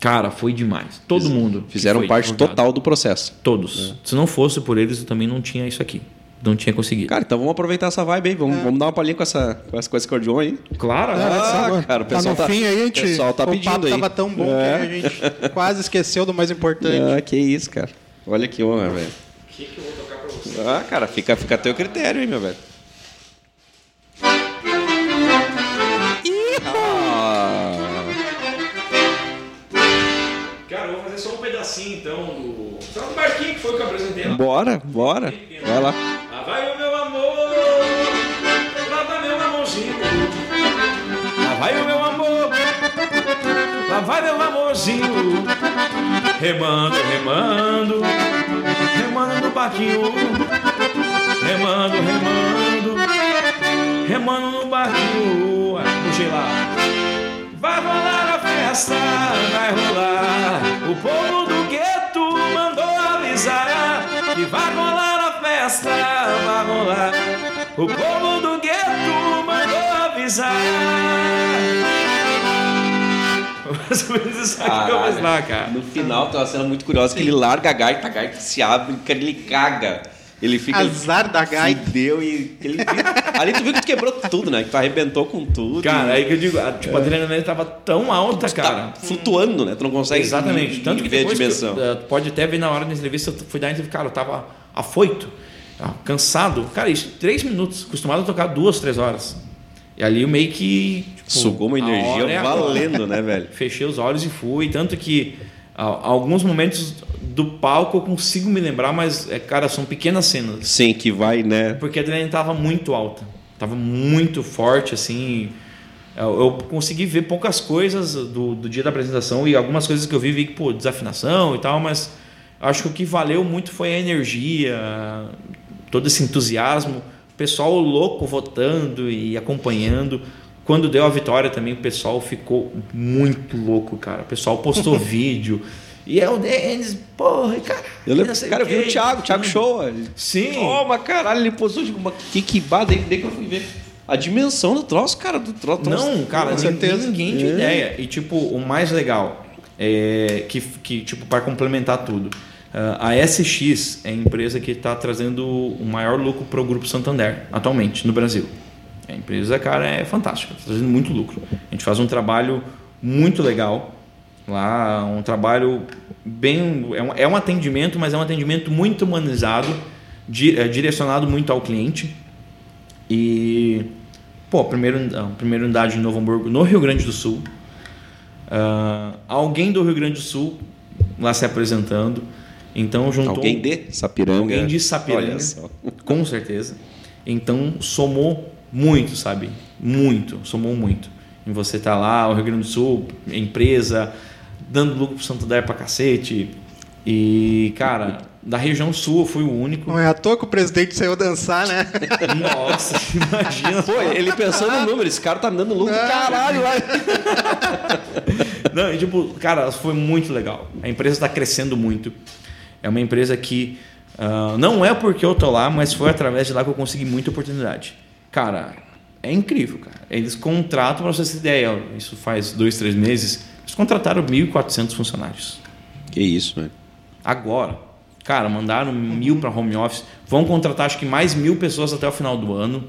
Cara, foi demais. Todo mundo. que Fizeram foi parte divulgado. total do processo. Todos. Se não fosse por eles, eu também não tinha isso aqui. Não tinha conseguido. Cara, então vamos aproveitar essa vibe aí. Vamos, vamos dar uma palhinha com, essa, com, essa, com esse aí. claro. É, Ah, agora. cara, o tá pessoal no tá- fim aí, a o gente. pessoal tá o pedindo papo aí. tava tão bom É. que a gente quase esqueceu do mais importante. Ah, que isso, cara. Olha que honra, velho. O que, que eu vou tocar pra você? Ah, cara, fica, fica a teu critério aí, meu velho. Pedacinho então do. Só do barquinho que foi que eu apresentei lá. bora, bora. Vai lá. Lá vai o meu amor, lá vai meu amorzinho. Lá vai o meu amor, lá vai meu amorzinho. Remando, remando, remando no barquinho. Remando, remando, remando no barquinho. Puxei lá. Vai rolar festa, vai rolar. O povo do gueto mandou avisar que vai rolar a festa, vai rolar. O povo do gueto mandou avisar. Mais ou menos isso aqui que eu fiz lá, cara. No final tem uma cena muito curiosa que ele larga a gaita, a gaita se abre, ele caga. Ele fica. Azar da gaita. Deu e. Ele, ali tu viu que tu quebrou tudo, né? Que tu arrebentou com tudo. Cara, aí que eu digo, a- tipo, a adrenalina tava tão alta, tá cara. flutuando, né? Tu não consegue Exatamente. Tanto que ver a que dimensão. eu- eh, pode até ver na hora da entrevista, eu fui dar entrevista, cara, eu tava afoito, tava cansado. Cara, isso, três minutos, acostumado a tocar duas, três horas. E ali eu meio que. tipo, Sugou uma a energia é valendo, né, velho? Fechei os olhos e fui. Tanto que a- alguns momentos do palco eu consigo me lembrar, mas, é, cara, são pequenas cenas. Sim, que vai, né? Porque a adrenalina tava muito alta. Tava muito forte, assim. Eu, eu consegui ver poucas coisas do, do dia da apresentação e algumas coisas que eu vi, vi que, pô, desafinação e tal, mas acho que o que valeu muito foi a energia, todo esse entusiasmo. O pessoal louco votando e acompanhando. Quando deu a vitória também, o pessoal ficou muito louco, cara. O pessoal postou vídeo. E é o Denis, porra, cara. Eu lembro, cara, eu vi o Thiago, o Thiago Show. Sim. Toma, caralho, ele postou, digo, mas que que bada, daí daí que eu fui ver. A dimensão do troço, cara, do tro- troço. Não, cara, Com certeza. ninguém tinha É. ideia. E, tipo, o mais legal é que, que tipo, para complementar tudo, ah, a SX é a empresa que está trazendo o maior lucro para o Grupo Santander, atualmente, no Brasil. A empresa, cara, é fantástica, está trazendo muito lucro. A gente faz um trabalho muito legal lá, um trabalho bem. É um, é um atendimento, mas é um atendimento muito humanizado, di- é direcionado muito ao cliente. E, pô, primeiro, primeira unidade de Novo Hamburgo, no Rio Grande do Sul. Ah, alguém do Rio Grande do Sul lá se apresentando. Então juntou. Alguém de Sapiranga. Alguém de Sapiranga. Olha só. Com certeza. Então somou muito, sabe? Muito, somou muito. E você tá lá, o Rio Grande do Sul, empresa, dando lucro pro Santander pra cacete. E, cara, da região sul eu fui o único. Não é à toa que o presidente saiu dançar, né? Nossa, imagina. Pô, ele pensando no número, esse cara tá me dando lucro do caralho lá. Não, e tipo, cara, foi muito legal. A empresa está crescendo muito. É uma empresa que uh, não é porque eu tô lá, mas foi através de lá que eu consegui muita oportunidade. Cara, é incrível, cara. Eles contratam, para você ter ideia, isso faz dois, três meses, eles contrataram 1.400 funcionários. Que isso, velho. Agora, cara, mandaram mil para home office, vão contratar acho que mais mil pessoas até o final do ano.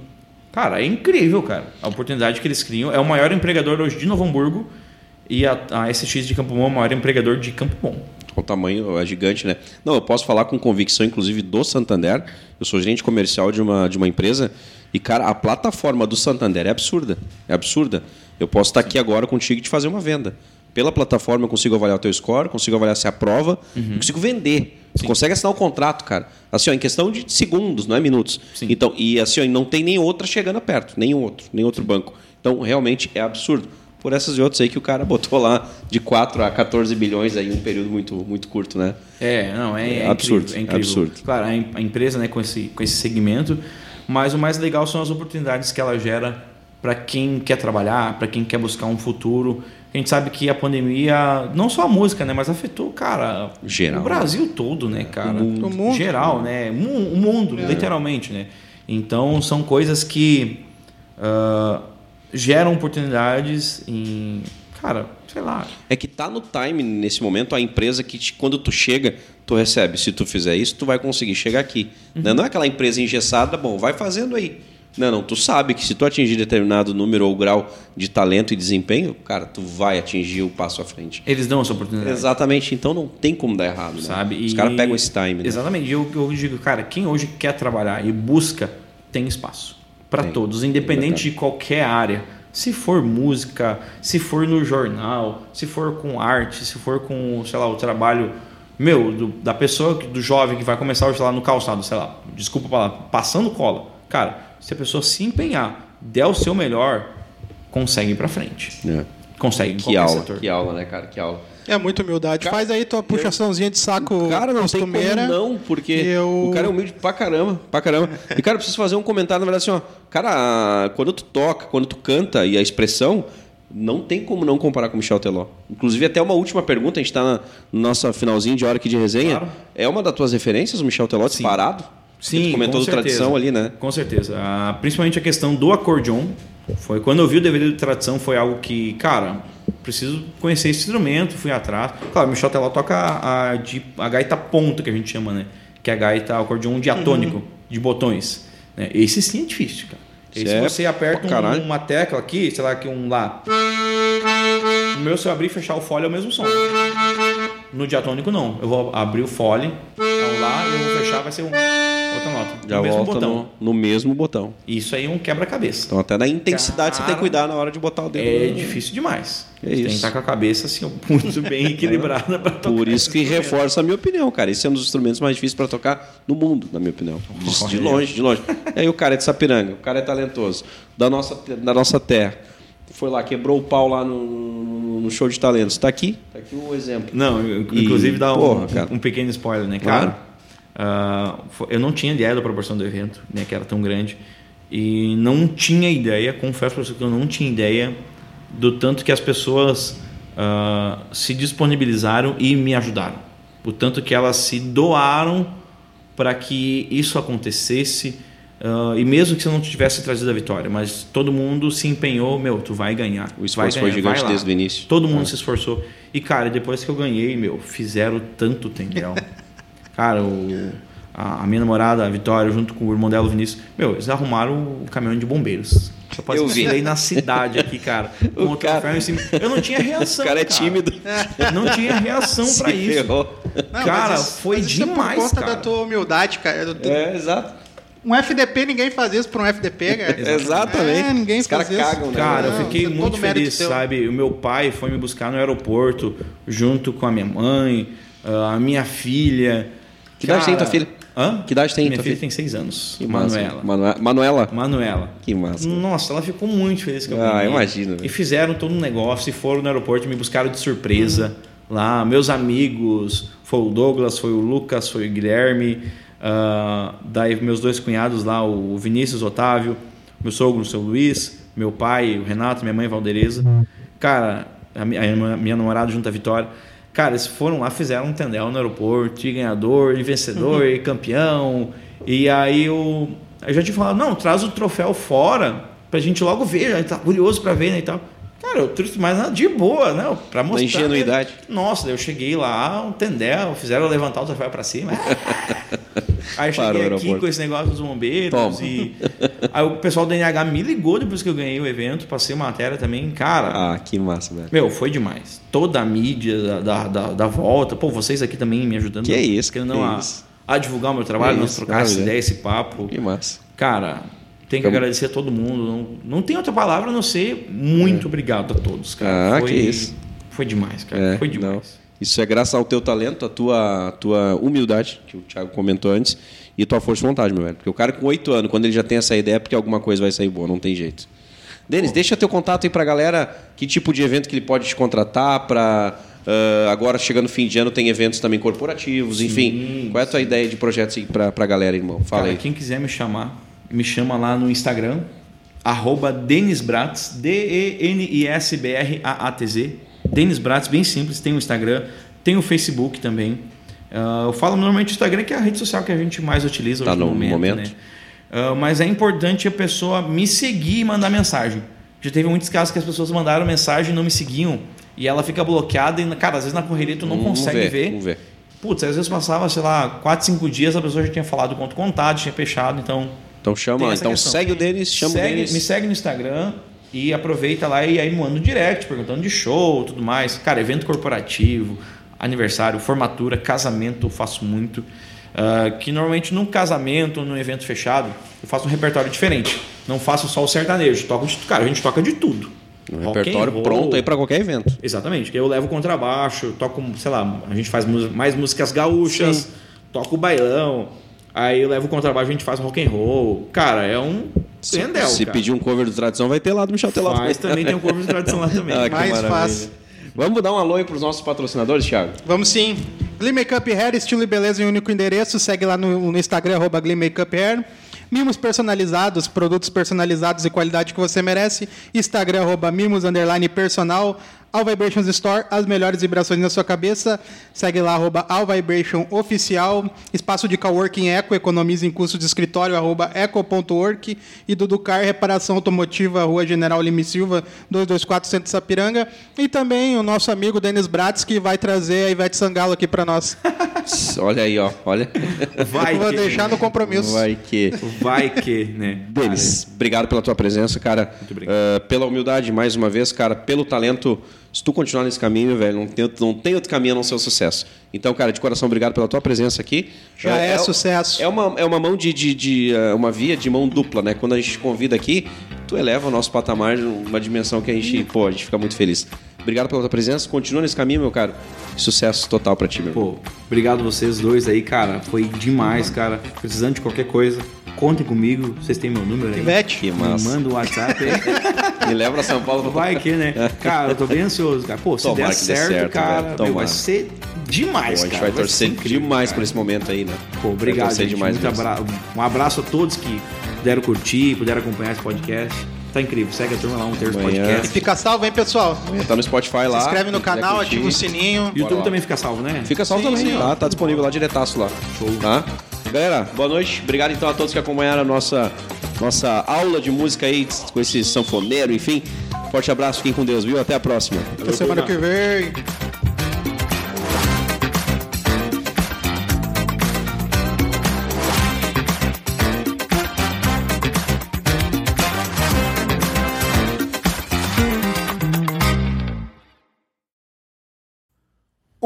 Cara, é incrível, cara. A oportunidade que eles criam. É o maior empregador hoje de Novo Hamburgo e a, a SX de Campo Bom é o maior empregador de Campo Bom. O tamanho é gigante, né? Não, eu posso falar com convicção, inclusive, do Santander. Eu sou gerente comercial de uma, de uma empresa e, cara, a plataforma do Santander é absurda. É absurda. Eu posso estar aqui agora contigo e te fazer uma venda. Pela plataforma eu consigo avaliar o teu score, consigo avaliar se aprova, uhum. consigo vender. Você consegue assinar o um contrato, cara. Assim, ó, em questão de segundos, não é minutos. Sim. Então, e assim, ó, não tem nem outra chegando perto, nenhum outro, nem outro banco. Então, realmente é absurdo. Por essas e outras aí que o cara botou lá de 4 a 14 bilhões aí em um período muito, muito curto, né? É, não, é, é, é absurdo. Incrível, é incrível. absurdo. Claro, a empresa né, com, esse, com esse segmento, mas o mais legal são as oportunidades que ela gera para quem quer trabalhar, para quem quer buscar um futuro. A gente sabe que a pandemia, não só a música, né, mas afetou, cara, Geral, o Brasil todo, né, cara? O mundo. O mundo. Geral, né? O mundo, é. literalmente, né? Então, são coisas que uh, geram oportunidades em, cara, sei lá. É que tá no time nesse momento a empresa que te, quando tu chega, tu recebe. Se tu fizer isso, tu vai conseguir chegar aqui. Uhum. Né? Não é aquela empresa engessada, bom, vai fazendo aí. Não, não, tu sabe que se tu atingir determinado número ou grau de talento e desempenho, cara, tu vai atingir o passo à frente. Eles dão essa oportunidade. Exatamente, então não tem como dar errado. Né? Sabe? Os caras pegam esse time. Né? Exatamente, eu, eu digo, cara, quem hoje quer trabalhar e busca, tem espaço. Para todos, independente de qualquer área. Se for música, se for no jornal, se for com arte, se for com, sei lá, o trabalho meu, do, da pessoa, do jovem que vai começar hoje lá no calçado, sei lá, desculpa falar, passando cola. Cara, se a pessoa se empenhar, der o seu melhor, consegue ir para frente. É. Consegue. Que aula, setor. que aula, né, cara? Que aula. É muita humildade. Cara, Faz aí tua puxaçãozinha de saco Cara, não costumeira. tem como não, porque eu... o cara é humilde pra caramba, pra caramba. E, cara, eu preciso fazer um comentário, na verdade, assim, ó. Cara, quando tu toca, quando tu canta e a expressão, não tem como não comparar com o Michel Teló. Inclusive, até uma última pergunta, a gente está na nossa finalzinho de hora aqui de resenha. Claro. É uma das tuas referências, o Michel Teló, disparado? Sim, comentou com certeza. tradição ali, né? Com certeza. Ah, principalmente a questão do acordeon. Foi quando eu vi o DVD de tradição, foi algo que, cara, preciso conhecer esse instrumento, fui atrás. Claro, o Michel Teló toca a, a, a gaita ponta, que a gente chama, né? Que é a gaita acordeon diatônico, uhum. de botões. Né? Esse sim é difícil, cara. E se é você aperta um, uma tecla aqui, sei lá, que um lá. No meu, se eu abrir e fechar o fole, é o mesmo som. No diatônico, não. Eu vou abrir o fole, é um lá, e eu vou fechar, vai ser um outra nota. Já no mesmo botão. No, no, mesmo botão. Isso aí é um quebra-cabeça. Então, até na intensidade Cara, você tem que cuidar na hora de botar o dedo. É no... difícil demais. É isso. tem que estar com a cabeça assim, muito bem equilibrada para tocar. Por isso que reforça a minha opinião, cara. Esse é um dos instrumentos mais difíceis para tocar no mundo, na minha opinião. De longe, de longe. aí o cara é de Sapiranga, o cara é talentoso, da nossa, da nossa terra. Foi lá, quebrou o pau lá no, no show de talentos. Está aqui, está aqui o exemplo. Não, inclusive e, dá um, porra, um, pequeno spoiler, né, cara? Claro Uh, eu não tinha ideia da proporção do evento, né, que era tão grande. E não tinha ideia, confesso para você que eu não tinha ideia do tanto que as pessoas uh, se disponibilizaram e me ajudaram. O tanto que elas se doaram para que isso acontecesse. Uh, e mesmo que você não tivesse trazido a vitória, mas todo mundo se empenhou, meu, tu vai ganhar. O esforço foi gigante desde o início. Todo mundo é. se esforçou. E, cara, depois que eu ganhei, meu, fizeram tanto tendel. Cara, o, a, a, minha namorada, a Vitória, junto com o irmão dela, o Vinícius, meu, eles arrumaram o caminhão de bombeiros. Eu quase eu vi. na cidade aqui, cara. Com o, cara... em cima. Eu não tinha reação. O cara é tímido. Não tinha reação para isso. Não, cara, isso, foi demais. É por conta cara. da tua humildade, cara. Do... É, exato. Um FDP, ninguém faz isso para um FDP, cara. Exatamente. É, ninguém Os faz isso. Cagam, né? Cara, eu fiquei muito feliz, sabe? O meu pai foi me buscar no aeroporto junto com a minha mãe, a minha filha. Que idade tem tua filha? Hã? Que idade tem Minha filha filha? tem seis anos. Que Manuela. Manu... Manuela? Manuela. Que massa. Nossa, ela ficou muito feliz que eu Ah, imagino. E fizeram todo um negócio e foram no aeroporto, me buscaram de surpresa uhum. lá. Meus amigos, foi o Douglas, foi o Lucas, foi o Guilherme. Uh, daí meus dois cunhados lá, o Vinícius Otávio, meu sogro, o seu Luiz, meu pai, o Renato, minha mãe, Valdereza. Cara, a minha, a minha namorada junto à Vitória Cara, eles foram lá, fizeram um tendel no aeroporto, e ganhador, e vencedor, Uhum. e campeão. E aí eu, eu já tinha falado, não, traz o troféu fora pra gente logo ver, a gente tá curioso pra ver, né, e tal. Cara, eu trouxe mais nada de boa, né, pra mostrar. ingenuidade. Nossa, daí eu cheguei lá, um tendel, fizeram levantar o troféu pra cima. Aí eu Parou cheguei aqui com esse negócio dos bombeiros Toma. e... Aí o pessoal do NH me ligou depois que eu ganhei o evento, passei matéria também, cara... Ah, que massa, velho. Meu, foi demais. Toda a mídia da, da, da volta. Pô, vocês aqui também me ajudando. Que é isso, Querendo que não a, isso. a divulgar o meu trabalho, Que nós trocar essa ideia, esse papo. Que massa. Cara, tem que Como- agradecer a todo mundo. Não, não tem outra palavra a não ser muito obrigado a todos, cara. É. Ah, foi, que isso. Foi demais, cara. É, foi não. demais. Isso é graças ao teu talento, a tua, a tua humildade, que o Thiago comentou antes, e tua força de vontade, meu velho. Porque o cara com oito anos, quando ele já tem essa ideia, é porque alguma coisa vai sair boa, não tem jeito. Denis, deixa teu contato aí pra galera, que tipo de evento que ele pode te contratar pra... ah, agora, chegando fim de ano, tem eventos também corporativos, enfim. Qual é a tua ideia de projetos pra, pra galera, irmão? Fala Cara, aí. quem quiser me chamar, me chama lá no Instagram, arroba Denis Bratz, D-E-N-I-S-B-R-A-A-T-Z. Denis Bratz, bem simples, tem o Instagram, tem o Facebook também. Ah, eu falo normalmente o Instagram, que é a rede social que a gente mais utiliza Tá hoje no no momento. momento. né? Ah, mas é importante a pessoa me seguir e mandar mensagem. Já teve muitos casos que as pessoas mandaram mensagem e não me seguiam. E ela fica bloqueada e, cara, às vezes na correria tu não Vamos consegue ver, ver. Vamos ver. Putz, às vezes passava, sei lá, 4, 5 dias, a pessoa já tinha falado quanto contato, tinha fechado, então. Então chama, então questão. segue o Denis, chama Segue- o Denis. Me segue no Instagram e aproveita lá e aí manda um direct perguntando de show tudo mais. Cara, evento corporativo, aniversário, formatura, casamento, eu faço muito. Ah, que normalmente num casamento, num evento fechado, eu faço um repertório diferente. Não faço só o sertanejo, toco de, cara, a gente toca de tudo. Um Rock repertório roll. pronto aí pra qualquer evento. Exatamente, eu levo contrabaixo, toco, sei lá, a gente faz mais músicas gaúchas, Sim. toco bailão, aí eu levo contrabaixo, a gente faz rock and roll. Cara, é um Se, tendel, se cara. pedir um cover do Tradição, vai ter lá do Michel Teló. Mas também tem um corpo de tradição lá também. Ah, Mais maravilha. fácil. Vamos dar um alô aí pros nossos patrocinadores, Thiago? Vamos sim. Glee Makeup Hair, estilo e beleza em um único endereço. Segue lá no, no Instagram, arroba Glee Makeup Hair. Mimos personalizados, produtos personalizados e qualidade que você merece. Instagram, arroba Mimos, underline personal. All Vibrations Store, as melhores vibrações na sua cabeça. Segue lá, arroba All Vibration Oficial. Espaço de coworking Eco, economiza em custo de escritório, arroba eco.work. E Duducar, reparação automotiva, Rua General Lima e Silva, 224 Centro Sapiranga. E também o nosso amigo Denis Bratz, que vai trazer a Ivete Sangalo aqui para nós. Olha aí, ó. Olha. Vai Vou que, deixar no compromisso. Vai que. vai que, né? Denis, obrigado pela tua presença, cara. obrigado. Ah, pela humildade, mais uma vez, cara. Pelo talento. Se tu continuar nesse caminho, velho, não tem, outro- não tem outro caminho a não ser o sucesso. Então, cara, de coração, obrigado pela tua presença aqui. Já Ah, é sucesso. É uma, é uma mão de, de, de, ah, uma via de mão dupla, né? Quando a gente te convida aqui, tu eleva o nosso patamar numa dimensão que a gente, pô, a gente fica muito feliz. Obrigado pela tua presença. Continua nesse caminho, meu cara. Sucesso total pra ti, meu irmão. Pô, obrigado vocês dois aí, cara. Foi demais, cara. Precisando de qualquer coisa, contem comigo. Vocês têm meu número aí. Ivete. Que Me massa. manda o WhatsApp aí. Me leva pra São Paulo. Vai que, né? Cara, eu tô bem ansioso, cara. Pô, se Tomara der certo, certo, cara, meu, vai ser demais, Pô, a gente cara. vai torcer ser incrível, demais cara. por esse momento aí, né? Pô, obrigado, Vai torcer gente. demais abra... Um abraço a todos que puderam curtir, puderam acompanhar esse podcast. Tá incrível. Segue a turma lá, um terço Amanhã. podcast. Fica salvo, hein, pessoal? Tá no Spotify lá. Se inscreve no canal, ativa o sininho. YouTube também fica salvo, né? Fica salvo Sim, também, sim, tá? Tá disponível lá diretaço lá. Show. Tá? Galera, boa noite. Obrigado então a todos que acompanharam a nossa, nossa aula de música aí com esse sanfoneiro, enfim. Forte abraço, fiquem com Deus, viu? Até a próxima. Até semana que vem.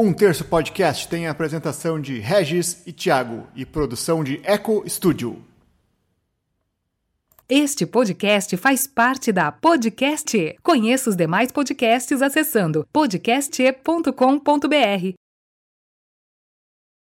Um Terço Podcast tem a apresentação de Regis e Thiago e produção de Eco Studio. Este podcast faz parte da Podcast. E. Conheça os demais podcasts acessando podcast.com.br.